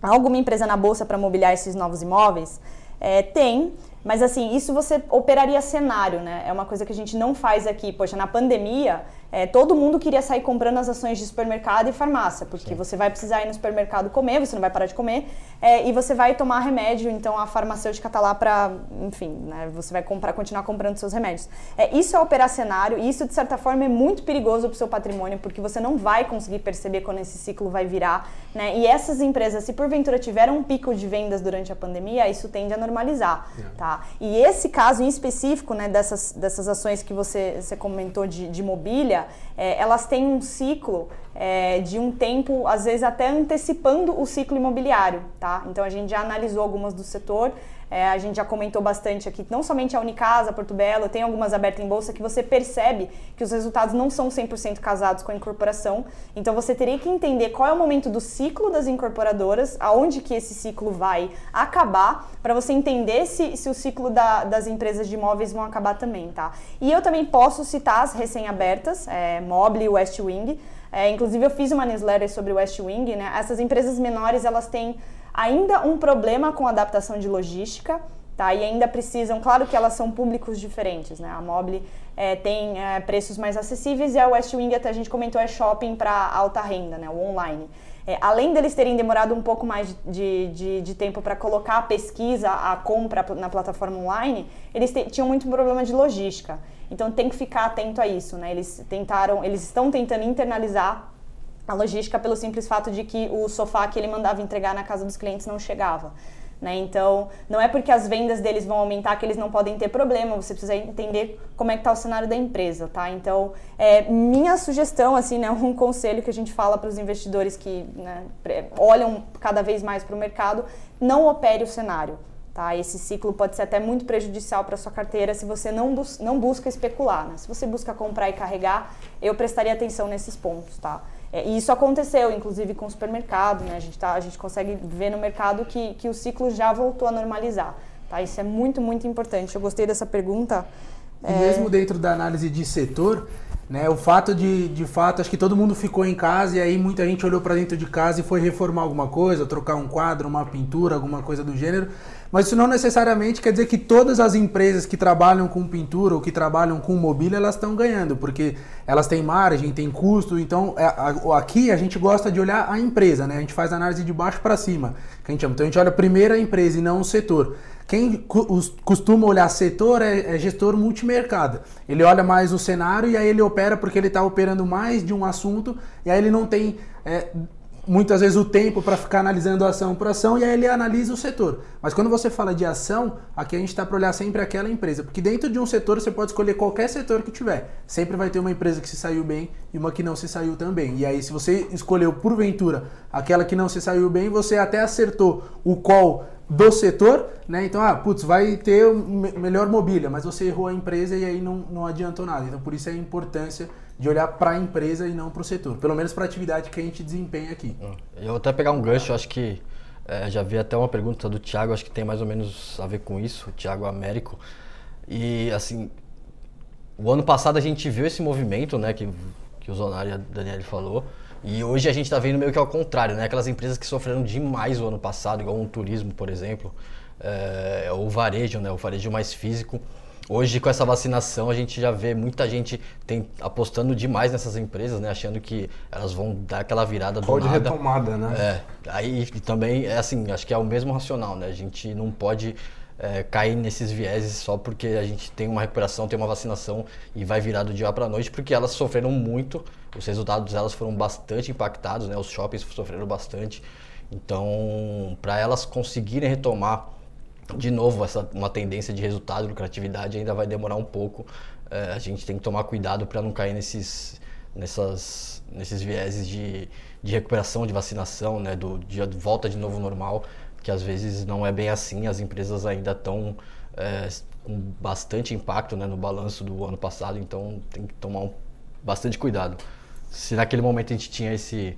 Há alguma empresa na bolsa para mobiliar esses novos imóveis? É, tem, mas assim, isso você operaria cenário, né? É uma coisa que a gente não faz aqui. Poxa, na pandemia, é, todo mundo queria sair comprando as ações de supermercado e farmácia, porque Sim. você vai precisar ir no supermercado comer, você não vai parar de comer, é, e você vai tomar remédio, então a farmacêutica está lá para, enfim, né, você vai comprar, continuar comprando seus remédios. É, isso é operacionário e isso, de certa forma, é muito perigoso para o seu patrimônio, porque você não vai conseguir perceber quando esse ciclo vai virar. Né? E essas empresas, se porventura tiveram um pico de vendas durante a pandemia, isso tende a normalizar. É. Tá? E esse caso em específico, né, dessas, dessas ações que você, você comentou de, de mobília, é, elas têm um ciclo é, de um tempo, às vezes até antecipando o ciclo imobiliário, tá? Então a gente já analisou algumas do setor, é, a gente já comentou bastante aqui, não somente a Unicasa, Porto Belo, tem algumas abertas em bolsa que você percebe que os resultados não são 100% casados com a incorporação. Então você teria que entender qual é o momento do ciclo das incorporadoras, aonde que esse ciclo vai acabar, para você entender se, se o ciclo da, das empresas de imóveis vão acabar também, tá? E eu também posso citar as recém-abertas, é, Mobile e West Wing. É, inclusive eu fiz uma newsletter sobre West Wing, né? Essas empresas menores, elas têm ainda um problema com adaptação de logística, tá? E ainda precisam, claro que elas são públicos diferentes, né? A Mobile é, tem é, preços mais acessíveis e a West Wing, até a gente comentou, é shopping para alta renda, né? O online. É, além deles terem demorado um pouco mais de, de, de tempo para colocar a pesquisa, a compra na plataforma online, eles tinham muito problema de logística. Então tem que ficar atento a isso, né? Eles tentaram, eles estão tentando internalizar a logística pelo simples fato de que o sofá que ele mandava entregar na casa dos clientes não chegava. Né? Então, não é porque as vendas deles vão aumentar que eles não podem ter problema, você precisa entender como é que está o cenário da empresa, tá? Então, é, minha sugestão, assim, né, um conselho que a gente fala para os investidores que né, olham cada vez mais para o mercado, não opere o cenário, tá? Esse ciclo pode ser até muito prejudicial para sua carteira se você não, bus não busca especular, né? Se você busca comprar e carregar, eu prestaria atenção nesses pontos, tá? É, e isso aconteceu, inclusive, com o supermercado, né? A gente, tá, a gente consegue ver no mercado que, que o ciclo já voltou a normalizar. Tá? Isso é muito, muito importante. Eu gostei dessa pergunta. E é... mesmo dentro da análise de setor, né, o fato de, de fato, acho que todo mundo ficou em casa e aí muita gente olhou para dentro de casa e foi reformar alguma coisa, trocar um quadro, uma pintura, alguma coisa do gênero. Mas isso não necessariamente quer dizer que todas as empresas que trabalham com pintura ou que trabalham com mobília, elas estão ganhando, porque elas têm margem, têm custo. Então, é, aqui a gente gosta de olhar a empresa, né? A gente faz análise de baixo para cima, que a gente chama. Então, a gente olha primeiro a empresa e não o setor. Quem costuma olhar setor é, é, gestor multimercado. Ele olha mais o cenário e aí ele opera porque ele está operando mais de um assunto e aí ele não tem é, muitas vezes o tempo para ficar analisando ação por ação e aí ele analisa o setor. Mas quando você fala de ação, aqui a gente está para olhar sempre aquela empresa, porque dentro de um setor você pode escolher qualquer setor que tiver. Sempre vai ter uma empresa que se saiu bem e uma que não se saiu também. E aí se você escolheu porventura aquela que não se saiu bem, você até acertou o call do setor, né? Então, ah, putz, vai ter melhor mobília, mas você errou a empresa e aí não, não adiantou nada. Então, por isso é a importância de olhar para a empresa e não para o setor, pelo menos para a atividade que a gente desempenha aqui. Eu vou até pegar um gancho, acho que é, já vi até uma pergunta do Thiago, acho que tem mais ou menos a ver com isso, o Thiago Américo. E assim, o ano passado a gente viu esse movimento, né, que, que o Zonari e a Daniele falou, e hoje a gente está vendo meio que ao contrário, né? Aquelas empresas que sofreram demais o ano passado, igual um turismo, por exemplo, é, ou o varejo, né? O varejo mais físico. Hoje, com essa vacinação, a gente já vê muita gente tem, apostando demais nessas empresas, né? Achando que elas vão dar aquela virada do pode nada. retomada, né? É. Aí também, é assim, acho que é o mesmo racional, né? A gente não pode é, cair nesses vieses só porque a gente tem uma recuperação, tem uma vacinação e vai virar do dia para noite, porque elas sofreram muito, os resultados delas foram bastante impactados, né? Os shoppings sofreram bastante. Então, para elas conseguirem retomar de novo, essa, uma tendência de resultado, lucratividade ainda vai demorar um pouco. É, a gente tem que tomar cuidado para não cair nesses, nessas, nesses vieses de, de recuperação, de vacinação, né, do, de volta de novo normal, que às vezes não é bem assim. As empresas ainda estão é, com bastante impacto né, no balanço do ano passado, então tem que tomar um, bastante cuidado. Se naquele momento a gente tinha esse.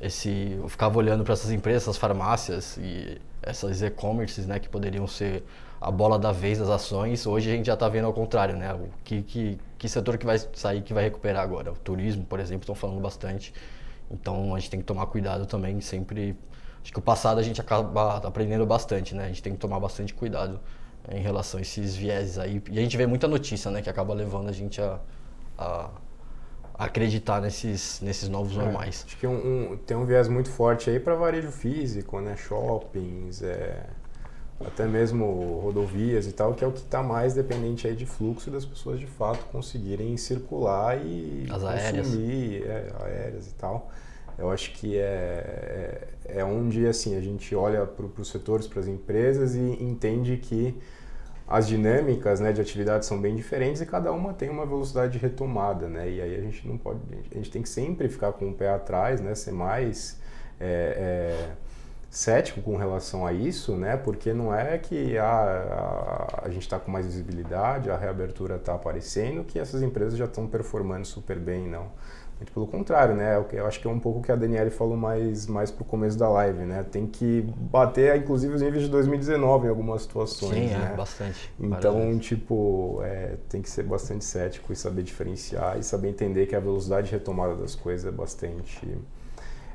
esse eu ficava olhando para essas empresas, essas farmácias e essas e-commerces, né, que poderiam ser a bola da vez das ações, hoje a gente já está vendo ao contrário, né? O que, que, que setor que vai sair, que vai recuperar agora? O turismo, por exemplo, estão falando bastante. Então a gente tem que tomar cuidado também, sempre. Acho que o passado a gente acaba aprendendo bastante, né? A gente tem que tomar bastante cuidado em relação a esses vieses aí. E a gente vê muita notícia, né? Que acaba levando a gente a, a, acreditar nesses, nesses novos É, normais. acho que um- um- tem um viés muito forte aí para varejo físico, né? Shoppings, é, até mesmo rodovias e tal, que é o que está mais dependente aí de fluxo das pessoas de fato conseguirem circular e As aéreas. consumir, é, aéreas e tal. Eu acho que é, é, é onde assim, a gente olha para os setores, para as empresas e entende que as dinâmicas né, de atividade são bem diferentes e cada uma tem uma velocidade de retomada, né? E aí a gente não pode, a gente tem que sempre ficar com o pé atrás, né? Ser mais é, é, cético com relação a isso, né? Porque não é que a, a, a gente está com mais visibilidade, a reabertura está aparecendo, que essas empresas já estão performando super bem, não. Muito pelo contrário, né? O que Eu acho que é um pouco o que a Daniele falou mais, mais pro começo da live, né? Tem que bater, inclusive, os níveis de 2019 em algumas situações, Sim, né? é, bastante. Então, tipo, é, tem que ser bastante cético e saber diferenciar e saber entender que a velocidade de retomada das coisas é bastante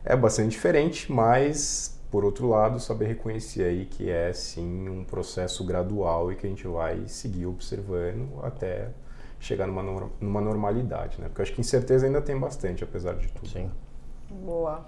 é bastante diferente, mas por outro lado, saber reconhecer aí que é sim um processo gradual e que a gente vai seguir observando até chegar numa, numa normalidade, né? Porque eu acho que incerteza ainda tem bastante, apesar de tudo. Sim. Boa.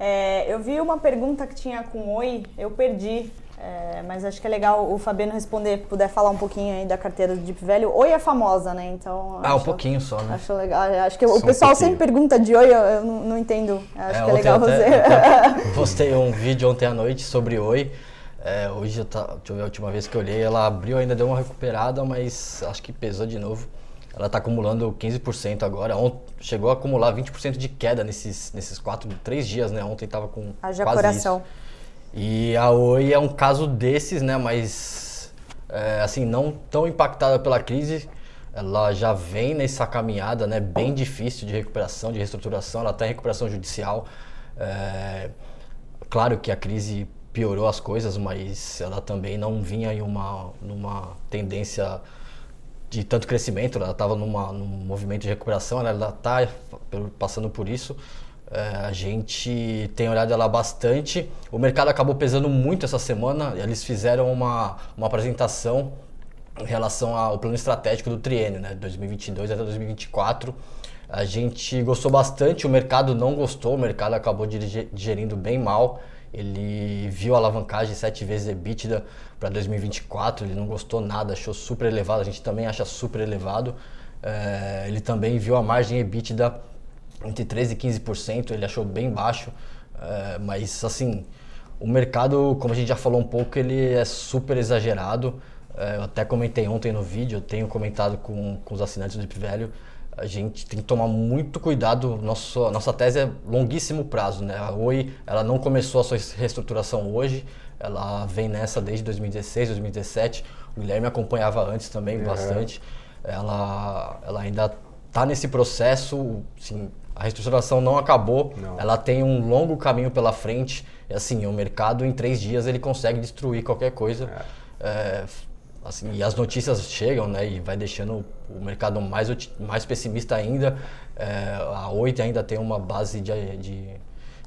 É, eu vi uma pergunta que tinha com oi, eu perdi, é, mas acho que é legal o Fabiano responder, puder falar um pouquinho aí da carteira do Deep Velho. Oi é famosa, né? Então. Ah, um acho- pouquinho só, né? Acho legal. Acho que Só o um pessoal pouquinho. sempre pergunta de oi, eu, eu não, não entendo. Acho que é legal você. até- até postei um vídeo ontem à noite sobre Oi. É, hoje, eu tá, deixa eu ver a última vez que eu olhei, ela abriu, ainda deu uma recuperada, mas acho que pesou de novo. Ela está acumulando 15% agora. Ont- chegou a acumular 20% de queda nesses, nesses quatro, três dias, né? Ontem estava com Haja quase coração. isso. E a Oi é um caso desses, né? Mas, é, assim, não tão impactada pela crise. Ela já vem nessa caminhada, né? Bem difícil de recuperação, de reestruturação. Ela está em recuperação judicial. É, claro que a crise piorou as coisas, mas ela também não vinha em uma, numa tendência de tanto crescimento, ela estava num movimento de recuperação, ela está passando por isso. É, a gente tem olhado ela bastante. O mercado acabou pesando muito essa semana. Eles fizeram uma, uma apresentação em relação ao plano estratégico do triênio, né? 2022 até 2024. A gente gostou bastante, o mercado não gostou, o mercado acabou digerindo bem mal. Ele viu a alavancagem sete vezes EBITDA para 2024, ele não gostou nada, achou super elevado, a gente também acha super elevado. É, ele também viu a margem EBITDA entre 13% e 15%, ele achou bem baixo, é, mas assim, o mercado, como a gente já falou um pouco, ele é super exagerado. É, eu até comentei ontem no vídeo, eu tenho comentado com, com os assinantes do Deep Velho, a gente tem que tomar muito cuidado. Nosso, a nossa tese é longuíssimo prazo, né? A Oi, ela não começou a sua reestruturação hoje, ela vem nessa desde 2016, 2017. O Guilherme acompanhava antes também Uhum. bastante. Ela, ela ainda está nesse processo, assim, a reestruturação não acabou, Não. ela tem um longo caminho pela frente. E assim, o mercado em três dias ele consegue destruir qualquer coisa. É, assim, e as notícias chegam, né, e vai deixando o mercado mais, mais pessimista ainda. É, a Oito ainda tem uma base de, de,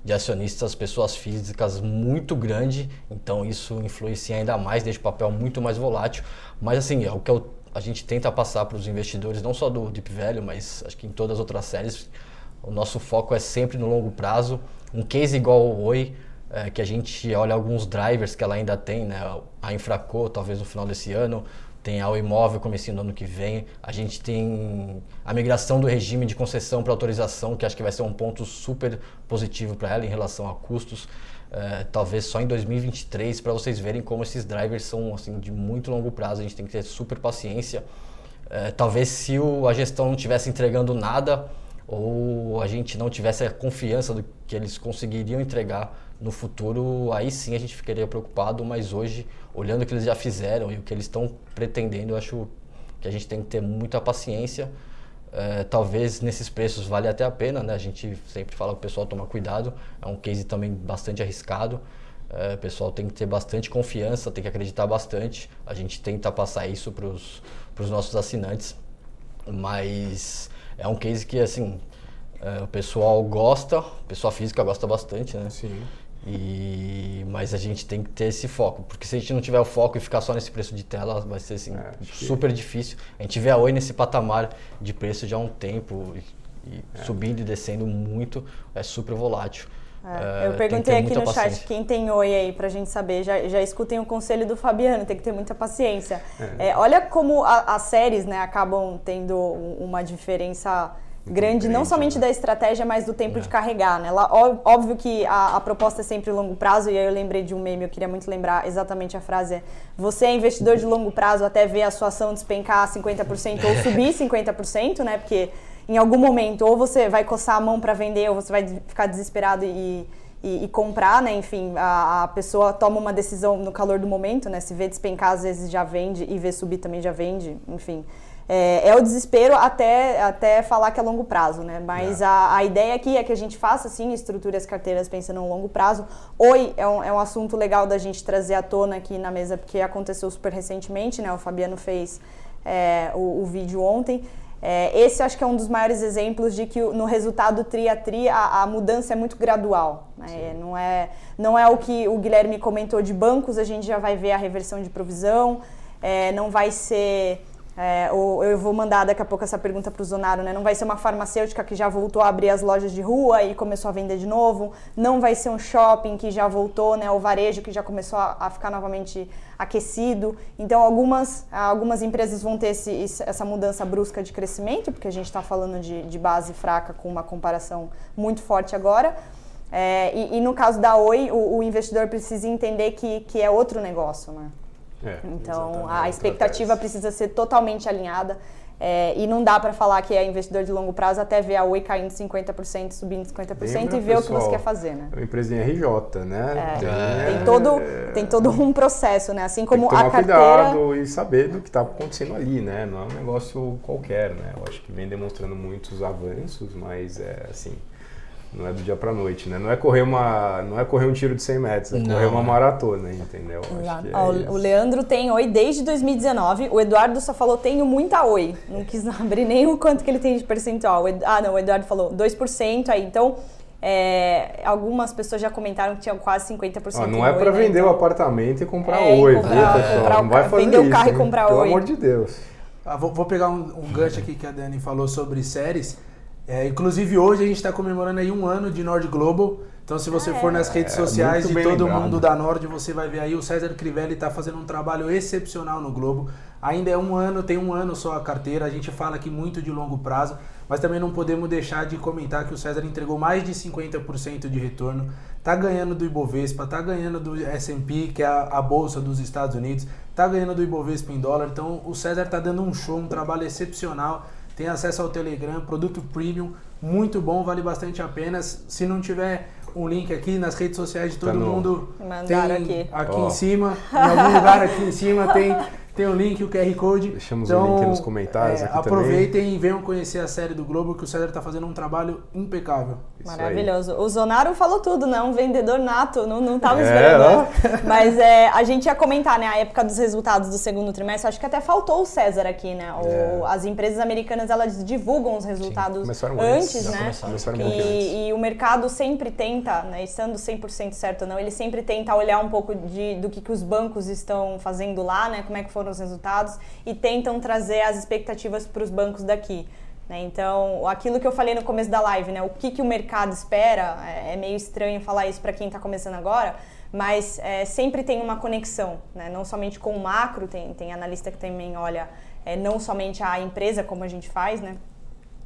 de acionistas, pessoas físicas muito grande, então isso influencia ainda mais, deixa o papel muito mais volátil. Mas assim, é o que eu- a gente tenta passar para os investidores, não só do Deep Velho, mas acho que em todas as outras séries, o nosso foco é sempre no longo prazo. Um case igual o Oi, é, que a gente olha alguns drivers que ela ainda tem, né? A Infraco, talvez no final desse ano, tem a Imóvel comecinho no ano que vem. A gente tem a migração do regime de concessão para autorização, que acho que vai ser um ponto super positivo para ela em relação a custos. É, talvez só em 2023 para vocês verem como esses drivers são assim de muito longo prazo. A gente tem que ter super paciência. É, talvez se o- a gestão não estivesse entregando nada ou a gente não tivesse a confiança do que eles conseguiriam entregar no futuro, aí sim a gente ficaria preocupado. Mas hoje, olhando o que eles já fizeram e o que eles estão pretendendo, eu acho que a gente tem que ter muita paciência. É, talvez nesses preços vale até a pena, né? A gente sempre fala o pessoal tomar cuidado. É um case também bastante arriscado. É, o pessoal tem que ter bastante confiança, tem que acreditar bastante. A gente tenta passar isso para os nossos assinantes. Mas é um case que, assim, é, o pessoal gosta, pessoa física gosta bastante, né? Sim. E, mas a gente tem que ter esse foco, porque se a gente não tiver o foco e ficar só nesse preço de tela, vai ser assim, É, acho que- super difícil. A gente vê a Oi nesse patamar de preço já há um tempo. E subindo e descendo muito, é super volátil. É, eu perguntei aqui no paciência. chat quem tem oi aí pra gente saber. Já, já escutem o conselho do Fabiano, tem que ter muita paciência. É. É, olha como a, as séries né, acabam tendo uma diferença grande, não somente da estratégia, mas do tempo de é. carregar. Né? Lá, óbvio que a, a, proposta é sempre longo prazo, e aí eu lembrei de um meme, eu queria muito lembrar exatamente a frase: é, você é investidor de longo prazo até ver a sua ação despencar 50% ou subir 50%, né? Porque em algum momento, ou você vai coçar a mão para vender, ou você vai ficar desesperado e, e, e comprar, né? Enfim, a, a, pessoa toma uma decisão no calor do momento, né? Se vê despencar, às vezes já vende, e vê subir também já vende, enfim. É, é o desespero até, até falar que é longo prazo, né? Mas é. a, a ideia aqui é que a gente faça, sim, estruture as carteiras pensando no longo prazo. Oi, é um, é um assunto legal da gente trazer à tona aqui na mesa, porque aconteceu super recentemente, né? O Fabiano fez é, o, o vídeo ontem. É, esse acho que é um dos maiores exemplos de que no resultado tri a tri a, a mudança é muito gradual. Né? Não, é, não é o que o Guilherme comentou de bancos, a gente já vai ver a reversão de provisão, é, não vai ser é, ou eu vou mandar daqui a pouco essa pergunta para o Zonaro, né? Não vai ser uma farmacêutica que já voltou a abrir as lojas de rua e começou a vender de novo. Não vai ser um shopping que já voltou, né? O varejo que já começou a, a ficar novamente aquecido. Então, algumas, algumas empresas vão ter esse, essa mudança brusca de crescimento, porque a gente está falando de, de base fraca com uma comparação muito forte agora. É, e, e, no caso da Oi, o, o, investidor precisa entender que, que é outro negócio, né? É, então a expectativa precisa ser totalmente alinhada. É, e não dá para falar que é investidor de longo prazo até ver a Oi caindo 50%, subindo 50% e ver o que você quer fazer, né? É uma empresa em RJ, né? É, tem, tem, todo, tem todo um processo, né? Assim como tem que tomar a carteira... cuidado e saber do que está acontecendo ali, né? Não é um negócio qualquer, né? Eu acho que vem demonstrando muitos avanços, mas é assim não é do dia para noite, né? Não é correr uma, não é correr um tiro de 100 metros, é não. correr uma maratona, entendeu? É o Leandro tem oi desde 2019. O Eduardo só falou tenho muita oi. Não quis abrir nem o quanto que ele tem de percentual. Ah, não, o Eduardo falou 2% aí. Então, é, algumas pessoas já comentaram que tinham quase 50% ah, Não é para vender então... o apartamento e comprar é, oi, comprar, viu, pessoal? Não vai fazer vender isso, o carro e comprar Pelo oi. Pelo amor de Deus. Ah, vou, vou, pegar um, um gancho aqui que a Dani falou sobre séries. É, inclusive hoje a gente está comemorando aí um ano de Nord Global. Então se você for nas redes é, sociais de todo lembrado. mundo da Nord, você vai ver aí o César Crivelli está fazendo um trabalho excepcional no Globo. Ainda é um ano, tem um ano só a carteira. A gente fala aqui muito de longo prazo, mas também não podemos deixar de comentar que o César entregou mais de 50% de retorno. Tá ganhando do Ibovespa, tá ganhando do S&P, que é a, a bolsa dos Estados Unidos, tá ganhando do Ibovespa em dólar. Então o César tá dando um show, um trabalho excepcional tem acesso ao Telegram, produto premium, muito bom, vale bastante a pena. Se não tiver um link aqui nas redes sociais de todo tá mundo, tem aqui, aqui oh. em cima, em algum lugar aqui em cima tem tem o link, o QR Code. Deixamos então, o link nos comentários é, aqui aproveitem também. e venham conhecer a série do Globo, que o César está fazendo um trabalho impecável. Maravilhoso. O Zonaro falou tudo, né? Um vendedor nato, não, não tava é, esperando. É, Mas é, a gente ia comentar, né? A época dos resultados do segundo trimestre, acho que até faltou o César aqui, né? O, é. As empresas americanas, elas divulgam os resultados antes, antes, né? Começaram e, antes. e o mercado sempre tenta, né? Estando 100% certo ou não, ele sempre tenta olhar um pouco de, do que, que os bancos estão fazendo lá, né? Como é que foram os resultados e tentam trazer as expectativas para os bancos daqui. Né? Então, aquilo que eu falei no começo da live, né? o que, que o mercado espera, é, é meio estranho falar isso para quem está começando agora, mas é, sempre tem uma conexão, né? não somente com o macro, tem, tem analista que também olha é, não somente a empresa, como a gente faz, né?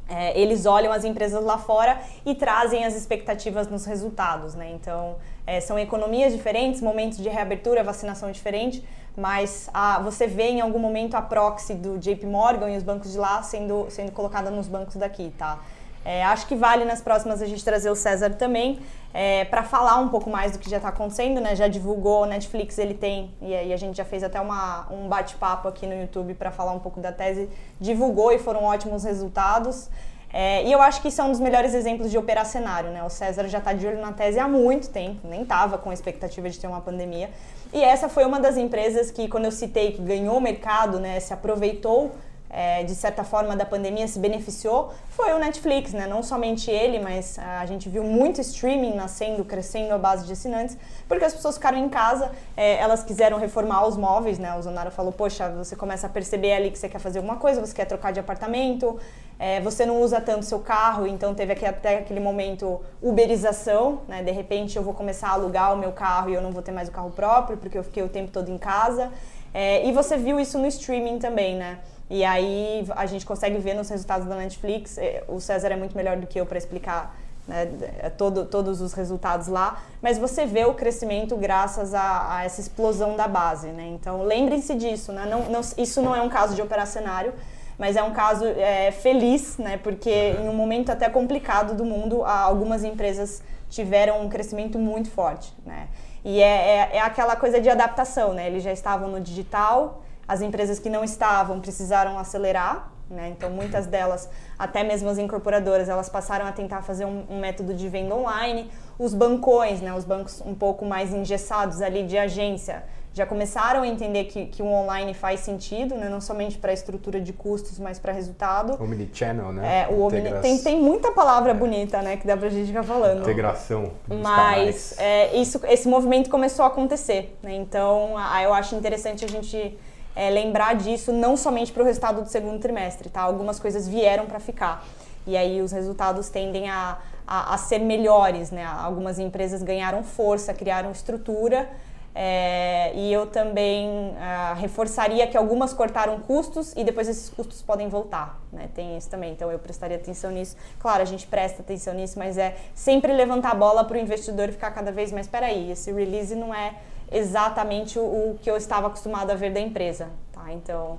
É, eles olham as empresas lá fora e trazem as expectativas nos resultados, né? Então, é, são economias diferentes, momentos de reabertura, vacinação diferente, mas a, você vê em algum momento a proxy do JP Morgan e os bancos de lá sendo, sendo colocada nos bancos daqui, tá? É, acho que vale nas próximas a gente trazer o César também é, para falar um pouco mais do que já está acontecendo, né? Já divulgou, o Netflix ele tem, e aí a gente já fez até uma, um bate-papo aqui no YouTube para falar um pouco da tese, divulgou e foram ótimos resultados. É, e eu acho que isso é um dos melhores exemplos de operar cenário, né? O César já está de olho na tese há muito tempo, nem estava com a expectativa de ter uma pandemia. E essa foi uma das empresas que, quando eu citei que ganhou o mercado, né, se aproveitou é, de certa forma da pandemia se beneficiou foi o Netflix, né? Não somente ele, mas a gente viu muito streaming nascendo, crescendo a base de assinantes, porque as pessoas ficaram em casa, é, elas quiseram reformar os móveis, né? O Zonaro falou, poxa, você começa a perceber ali que você quer fazer alguma coisa, você quer trocar de apartamento, É, você não usa tanto seu carro, então teve aqui, até aquele momento uberização, né? De repente eu vou começar a alugar o meu carro e eu não vou ter mais o carro próprio porque eu fiquei o tempo todo em casa. É, e você viu isso no streaming também, né? E aí a gente consegue ver nos resultados da Netflix. É, o César é muito melhor do que eu para explicar né, é, todo, todos os resultados lá, mas você vê o crescimento graças a, a essa explosão da base. Né? Então lembrem-se disso. Né? Não, não, isso não é um caso de operar cenário, mas é um caso é, feliz, né? porque em um momento até complicado do mundo, algumas empresas tiveram um crescimento muito forte. Né? E é, é, é aquela coisa de adaptação. Né? Eles já estavam no digital, as empresas que não estavam precisaram acelerar, né? Então, muitas delas, até mesmo as incorporadoras, elas passaram a tentar fazer um, um, método de venda online. Os bancões, né? os bancos um pouco mais engessados ali de agência, já começaram a entender que, que o online faz sentido, né? não somente para a estrutura de custos, mas para resultado. Omnichannel, né? É, o omni... tem, tem muita palavra bonita né? que dá para a gente ficar falando. Integração. Mas é, isso, esse movimento começou a acontecer. Né? Então, eu acho interessante a gente é, lembrar disso não somente para o resultado do segundo trimestre, tá? Algumas coisas vieram para ficar. E aí os resultados tendem a, a, a, ser melhores, né? Algumas empresas ganharam força, criaram estrutura. É, e eu também uh, reforçaria que algumas cortaram custos e depois esses custos podem voltar, né? Tem isso também, então eu prestaria atenção nisso. Claro, a gente presta atenção nisso, mas é sempre levantar a bola para o investidor ficar cada vez mais, espera aí, esse release não é exatamente o, o, que eu estava acostumado a ver da empresa, tá? Então,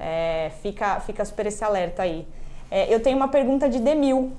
é, fica, fica super esse alerta aí. É, eu tenho uma pergunta de Demil.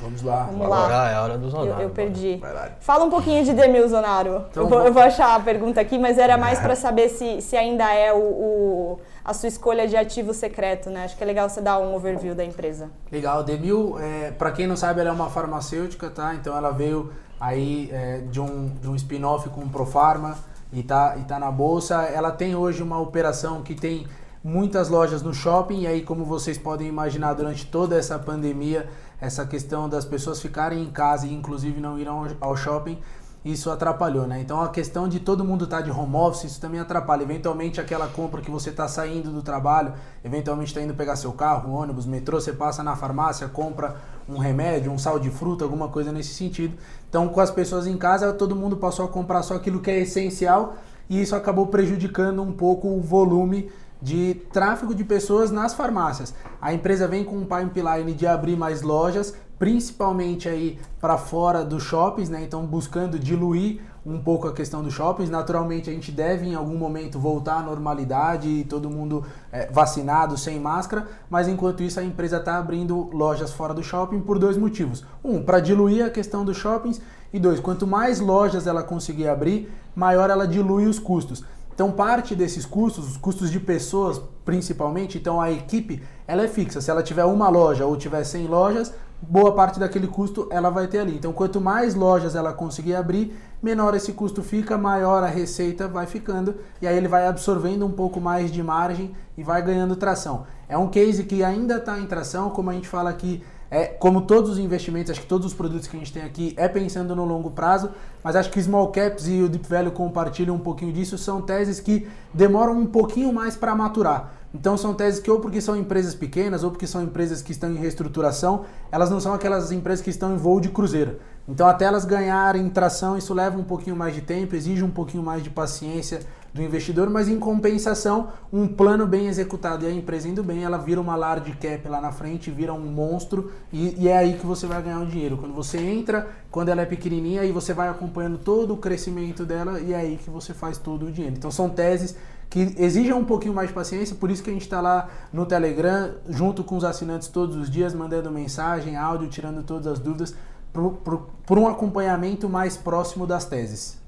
Vamos lá. Vamos lá. Ah, é hora do Zonaro. Eu, eu perdi. Fala um pouquinho de Demil, Zonaro. Então, eu, vou, eu, vou, achar a pergunta aqui, mas era mais para saber se, se ainda é o, o, a sua escolha de ativo secreto, né? Acho que é legal você dar um overview da empresa. Legal. Demil, é, para quem não sabe, ela é uma farmacêutica, tá? Então ela veio aí é, de um, de um spin-off com o Profarma e tá, e tá na bolsa. Ela tem hoje uma operação que tem muitas lojas no shopping e aí como vocês podem imaginar durante toda essa pandemia, essa questão das pessoas ficarem em casa e inclusive não irão ao shopping, isso atrapalhou, né? Então a questão de todo mundo estar tá de home office, isso também atrapalha. Eventualmente aquela compra que você está saindo do trabalho, eventualmente está indo pegar seu carro, ônibus, metrô, você passa na farmácia, compra um remédio, um sal de fruta, alguma coisa nesse sentido. Então com as pessoas em casa, todo mundo passou a comprar só aquilo que é essencial e isso acabou prejudicando um pouco o volume de tráfego de pessoas nas farmácias. A empresa vem com um pipeline de abrir mais lojas, principalmente aí para fora dos shoppings, né? Então buscando diluir um pouco a questão dos shoppings. Naturalmente a gente deve em algum momento voltar à normalidade e todo mundo é, vacinado, sem máscara, mas enquanto isso a empresa está abrindo lojas fora do shopping por dois motivos. Um, para diluir a questão dos shoppings e dois, quanto mais lojas ela conseguir abrir, maior ela dilui os custos. Então parte desses custos, os custos de pessoas principalmente, então a equipe ela é fixa. Se ela tiver uma loja ou tiver 100 lojas, boa parte daquele custo ela vai ter ali. Então quanto mais lojas ela conseguir abrir, menor esse custo fica, maior a receita vai ficando e aí ele vai absorvendo um pouco mais de margem e vai ganhando tração. É um case que ainda está em tração, como a gente fala aqui é, como todos os investimentos, acho que todos os produtos que a gente tem aqui é pensando no longo prazo, mas acho que Small Caps e o Deep Value compartilham um pouquinho disso, são teses que demoram um pouquinho mais para maturar. Então são teses que ou porque são empresas pequenas ou porque são empresas que estão em reestruturação, elas não são aquelas empresas que estão em voo de cruzeiro. Então até elas ganharem tração, isso leva um pouquinho mais de tempo, exige um pouquinho mais de paciência do investidor, mas em compensação, um plano bem executado e a empresa indo bem, ela vira uma large cap lá na frente, vira um monstro e, e é aí que você vai ganhar o dinheiro. Quando você entra, quando ela é pequenininha, aí você vai acompanhando todo o crescimento dela e é aí que você faz todo o dinheiro. Então são teses que exigem um pouquinho mais de paciência, por isso que a gente está lá no Telegram, junto com os assinantes todos os dias, mandando mensagem, áudio, tirando todas as dúvidas, por um acompanhamento mais próximo das teses.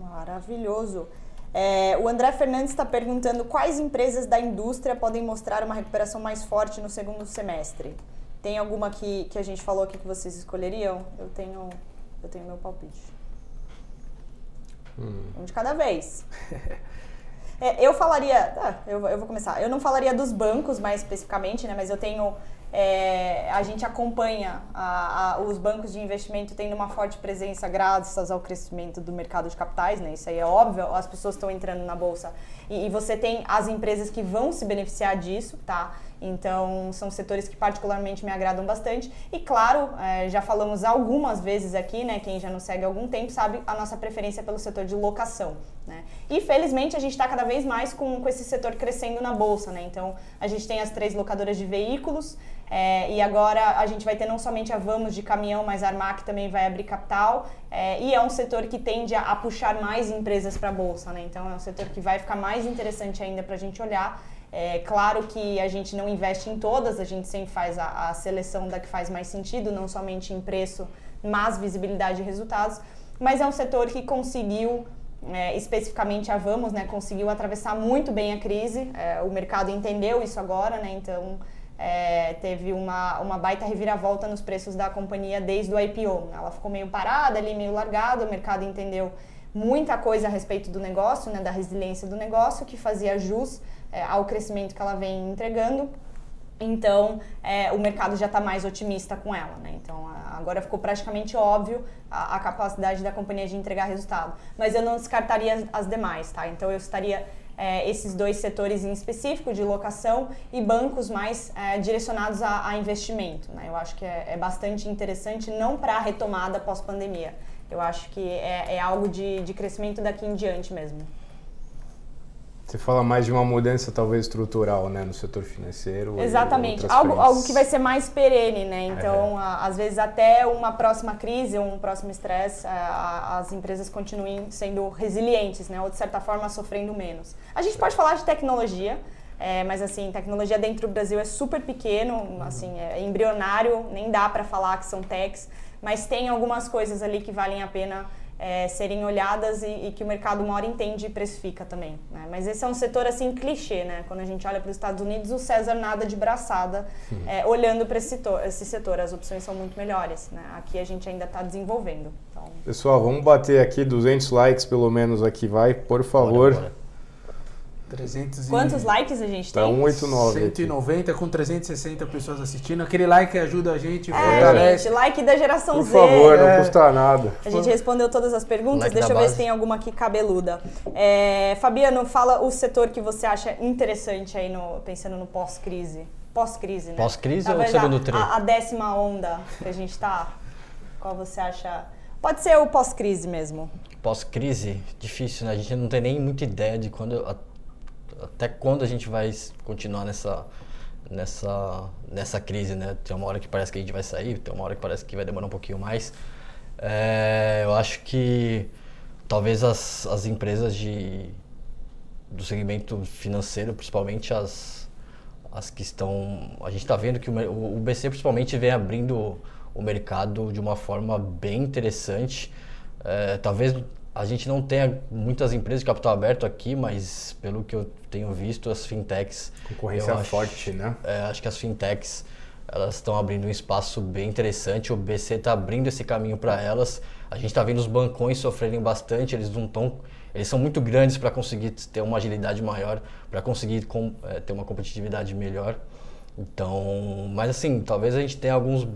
Maravilhoso. É, o André Fernandes está perguntando quais empresas da indústria podem mostrar uma recuperação mais forte no segundo semestre. Tem alguma que, que a gente falou aqui que vocês escolheriam? Eu tenho, eu tenho meu palpite. Hum. Um de cada vez. É, eu falaria. Ah, eu, eu vou começar. Eu não falaria dos bancos mais especificamente, né? Mas eu tenho é, a gente acompanha a, a, os bancos de investimento tendo uma forte presença graças ao crescimento do mercado de capitais, né? Isso aí é óbvio, as pessoas estão entrando na bolsa e, e, você tem as empresas que vão se beneficiar disso, tá? Então, são setores que particularmente me agradam bastante. E, claro, é, já falamos algumas vezes aqui, né? Quem já nos segue há algum tempo sabe a nossa preferência pelo setor de locação. Né? E, felizmente, a gente está cada vez mais com, com esse setor crescendo na Bolsa. Né? Então, a gente tem as três locadoras de veículos. É, e agora a gente vai ter não somente a Vamos de caminhão, mas a Armac também vai abrir capital. É, e é um setor que tende a, a puxar mais empresas para a Bolsa. Né? Então, é um setor que vai ficar mais interessante ainda para a gente olhar. É claro que a gente não investe em todas, a gente sempre faz a, a seleção da que faz mais sentido, não somente em preço, mas visibilidade e resultados. Mas é um setor que conseguiu, é, especificamente a Vamos, né, conseguiu atravessar muito bem a crise. É, o mercado entendeu isso agora, né, então é, teve uma, uma baita reviravolta nos preços da companhia desde o IPO. Ela ficou meio parada ali, meio largada, o mercado entendeu muita coisa a respeito do negócio, né, da resiliência do negócio, que fazia jus é, ao crescimento que ela vem entregando. Então, é, o mercado já está mais otimista com ela, né? Então, agora ficou praticamente óbvio a, a, capacidade da companhia de entregar resultado. Mas eu não descartaria as demais, tá? Então, eu estaria é, esses dois setores em específico, de locação e bancos mais é, direcionados a, a, investimento, né? Eu acho que é, é bastante interessante, não para a retomada pós-pandemia. Eu acho que é, é algo de, de crescimento daqui em diante mesmo. Você fala mais de uma mudança talvez estrutural, né, no setor financeiro. Exatamente, algo, algo que vai ser mais perene, né? Então, é. a, às vezes até uma próxima crise, um próximo estresse, as empresas continuem sendo resilientes, né? Ou de certa forma sofrendo menos. A gente pode falar de tecnologia, é, mas assim, tecnologia dentro do Brasil é super pequeno, uhum. assim, é embrionário, nem dá para falar que são techs, mas tem algumas coisas ali que valem a pena é, serem olhadas e, e, que o mercado uma hora entende e precifica também. Né? Mas esse é um setor assim clichê, né? Quando a gente olha para os Estados Unidos, o César nada de braçada é, olhando para esse setor, esse setor. As opções são muito melhores. Né? Aqui a gente ainda está desenvolvendo. Então... Pessoal, vamos bater aqui 200 likes pelo menos aqui, vai, por favor. Bora, bora. 300 Quantos likes a gente tá tem? 189. 190 aqui. com 360 pessoas assistindo. Aquele like ajuda a gente, é, fortalece. Gente, like da geração Por Z. Por favor, não é. custa nada. A gente respondeu todas as perguntas. Like Deixa eu ver se tem alguma aqui cabeluda. É, Fabiano, fala o setor que você acha interessante aí no, pensando no pós-crise. Pós-crise, né? Pós-crise ou segundo tri? A, a décima onda que a gente tá. Qual você acha? Pode ser o pós-crise mesmo. Pós-crise, difícil, né? A gente não tem nem muita ideia de quando até quando a gente vai continuar nessa nessa nessa crise, né? Tem uma hora que parece que a gente vai sair, tem uma hora que parece que vai demorar um pouquinho mais. É, eu acho que talvez as, as empresas de do segmento financeiro, principalmente as as que estão, a gente está vendo que o, o BC principalmente vem abrindo o mercado de uma forma bem interessante. É, talvez a gente não tem muitas empresas de capital aberto aqui, mas pelo que eu tenho visto, as fintechs. Concorrência acho, forte, né? É, acho que as fintechs elas estão abrindo um espaço bem interessante. O BC está abrindo esse caminho para elas. A gente está vendo os bancões sofrerem bastante. Eles não estão, eles são muito grandes para conseguir ter uma agilidade maior, para conseguir com, é, ter uma competitividade melhor. Então, mas assim, talvez a gente tenha alguns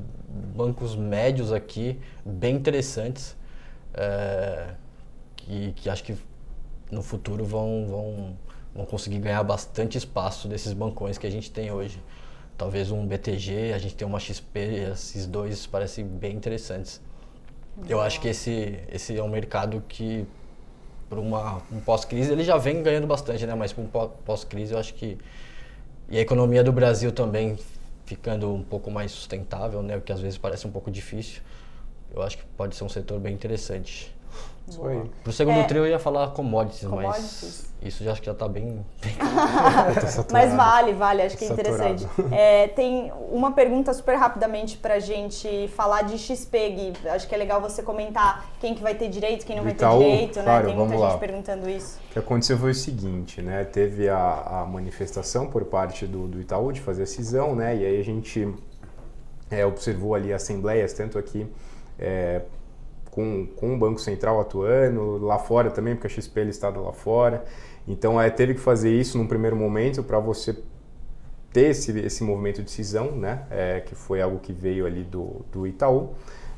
bancos médios aqui bem interessantes. É, que, que acho que no futuro vão, vão, vão conseguir ganhar bastante espaço desses bancões que a gente tem hoje. Talvez um BTG, a gente tem uma XP, esses dois parecem bem interessantes. Eu acho que esse, esse é um mercado que, para um pós-crise, ele já vem ganhando bastante, né? Mas para um pós-crise, eu acho que. E a economia do Brasil também ficando um pouco mais sustentável, né? O que às vezes parece um pouco difícil. Eu acho que pode ser um setor bem interessante. Pro segundo é, trio eu ia falar commodities, commodities. mas isso já acho que já está bem. bem... mas vale, vale, acho que é interessante. É, tem uma pergunta super rapidamente para gente falar de XP, Gui. Acho que é legal você comentar quem que vai ter direito, quem não vai Itaú, ter direito, né? claro, né? Tem muita lá. gente perguntando isso. O que aconteceu foi o seguinte, né? Teve a, a manifestação por parte do, do Itaú de fazer a cisão, né? E aí a gente é, observou ali assembleias, tanto aqui. É, com, com o Banco Central atuando, lá fora também, porque a XP é listada lá fora. Então, é, teve que fazer isso num primeiro momento para você ter esse, esse movimento de cisão, né? É, que foi algo que veio ali do, do Itaú.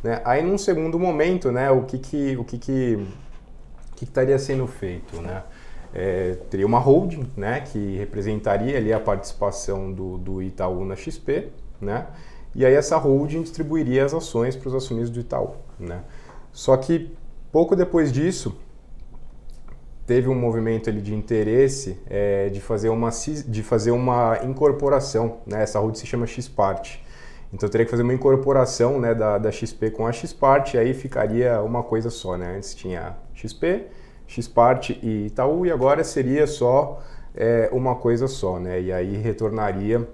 Né? Aí, num segundo momento, né, o que que, o que, que, que estaria sendo feito, né? é, teria uma holding, né, que representaria ali a participação do, do Itaú na XP, né, e aí essa holding distribuiria as ações para os acionistas do Itaú, né. Só que pouco depois disso teve um movimento ali de interesse é, de fazer uma de fazer uma incorporação, né, essa holding se chama Xpart. Então teria que fazer uma incorporação né, da, da XP com a Xpart e aí ficaria uma coisa só, né? Antes tinha XP, Xpart e Itaú, e agora seria só é, uma coisa só, né? E aí retornaria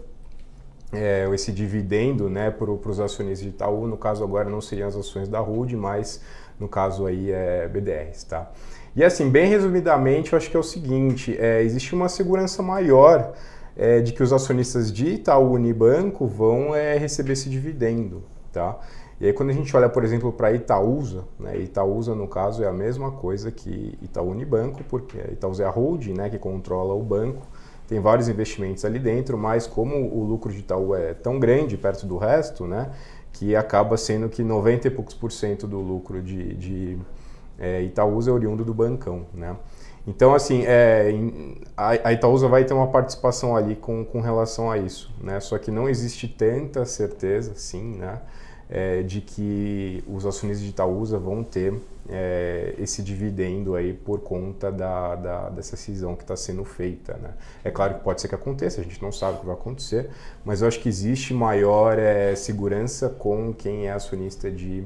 é, esse dividendo né, para os acionistas de Itaú, no caso agora não seriam as ações da RUD, mas no caso aí é BDRs, tá? E assim, bem resumidamente, eu acho que é o seguinte, é, existe uma segurança maior é, de que os acionistas de Itaú Unibanco vão é, receber esse dividendo, tá? E aí quando a gente olha, por exemplo, para Itaúsa, né, Itaúsa no caso é a mesma coisa que Itaú Unibanco, porque Itaúsa é a holding, né, que controla o banco, tem vários investimentos ali dentro, mas como o lucro de Itaú é tão grande perto do resto, né, que acaba sendo que 90 e poucos por cento do lucro de, de é, Itaúsa é oriundo do bancão, né. Então, assim, é, a Itaúsa vai ter uma participação ali com, com relação a isso, né? Só que não existe tanta certeza, sim, né? É, de que os acionistas de Itaúsa vão ter é, esse dividendo aí por conta da, da dessa cisão que está sendo feita. Né? É claro que pode ser que aconteça, a gente não sabe o que vai acontecer, mas eu acho que existe maior é, segurança com quem é acionista de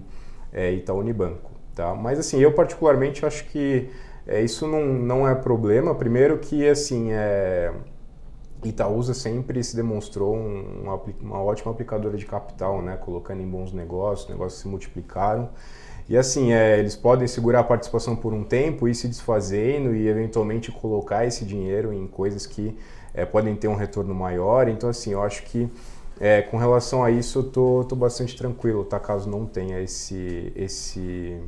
é, Itaú Unibanco. Tá? Mas assim, eu particularmente acho que é, isso não, não é problema. Primeiro que assim, é, Itaúsa sempre se demonstrou um, uma, uma, ótima aplicadora de capital, né? colocando em bons negócios, negócios se multiplicaram. E assim, é, eles podem segurar a participação por um tempo, ir se desfazendo e eventualmente colocar esse dinheiro em coisas que é, podem ter um retorno maior. Então, assim, eu acho que é, com relação a isso eu tô, tô bastante tranquilo, tá? Caso não tenha esse, esse,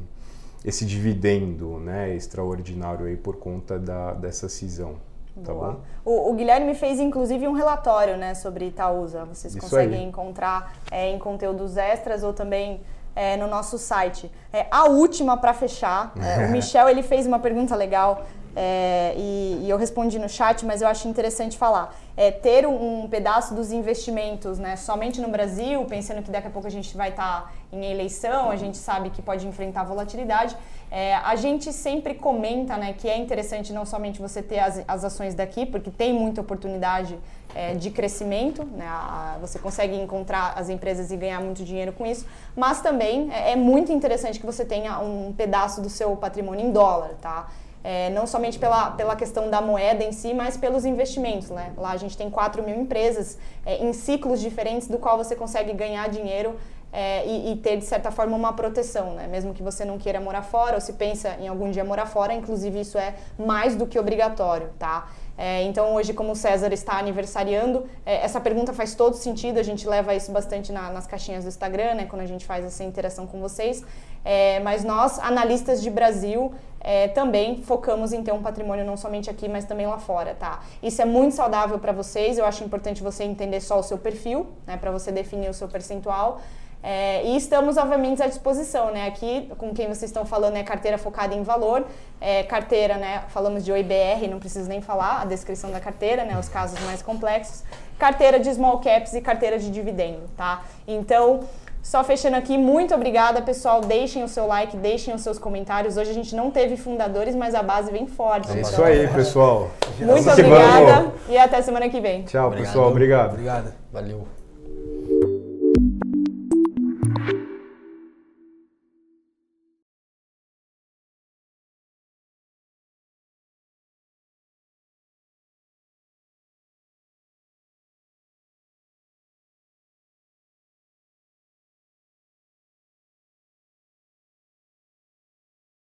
esse dividendo né, extraordinário aí por conta da, dessa cisão. Tá bom? O, o, Guilherme fez inclusive um relatório né, sobre Itaúsa. Vocês Isso conseguem aí. encontrar é, em conteúdos extras ou também é, no nosso site. É, a última para fechar, é, o Michel ele fez uma pergunta legal é, e, e, eu respondi no chat, mas eu acho interessante falar. É, ter um, um, pedaço dos investimentos né, somente no Brasil, pensando que daqui a pouco a gente vai estar tá em eleição, a gente sabe que pode enfrentar volatilidade. É, a gente sempre comenta né, que é interessante não somente você ter as, as ações daqui, porque tem muita oportunidade é, de crescimento, né, a, você consegue encontrar as empresas e ganhar muito dinheiro com isso, mas também é, é muito interessante que você tenha um pedaço do seu patrimônio em dólar, tá? É, não somente pela, pela questão da moeda em si, mas pelos investimentos. Né? Lá a gente tem 4 mil empresas é, em ciclos diferentes do qual você consegue ganhar dinheiro é, e, e, ter, de certa forma, uma proteção. Né? Mesmo que você não queira morar fora ou se pensa em algum dia morar fora, inclusive isso é mais do que obrigatório. Tá? É, então, hoje, como o César está aniversariando, é, essa pergunta faz todo sentido. A gente leva isso bastante na, nas caixinhas do Instagram, né, quando a gente faz essa interação com vocês. É, mas nós, analistas de Brasil, é, também focamos em ter um patrimônio não somente aqui, mas também lá fora, tá? Isso é muito saudável para vocês. Eu acho importante você entender só o seu perfil, né, para você definir o seu percentual. É, e estamos, obviamente, à disposição, né? Aqui, com quem vocês estão falando, é carteira focada em valor. É, carteira, né? Falamos de OIBR, não preciso nem falar a descrição da carteira, né? Os casos mais complexos. Carteira de small caps e carteira de dividendo, tá? Então, só fechando aqui, muito obrigada, pessoal. Deixem o seu like, deixem os seus comentários. Hoje a gente não teve fundadores, mas a base vem forte. É isso então, aí, pessoal. Muito obrigada e até semana que vem. Tchau, obrigado. pessoal. Obrigado. Obrigado. Valeu.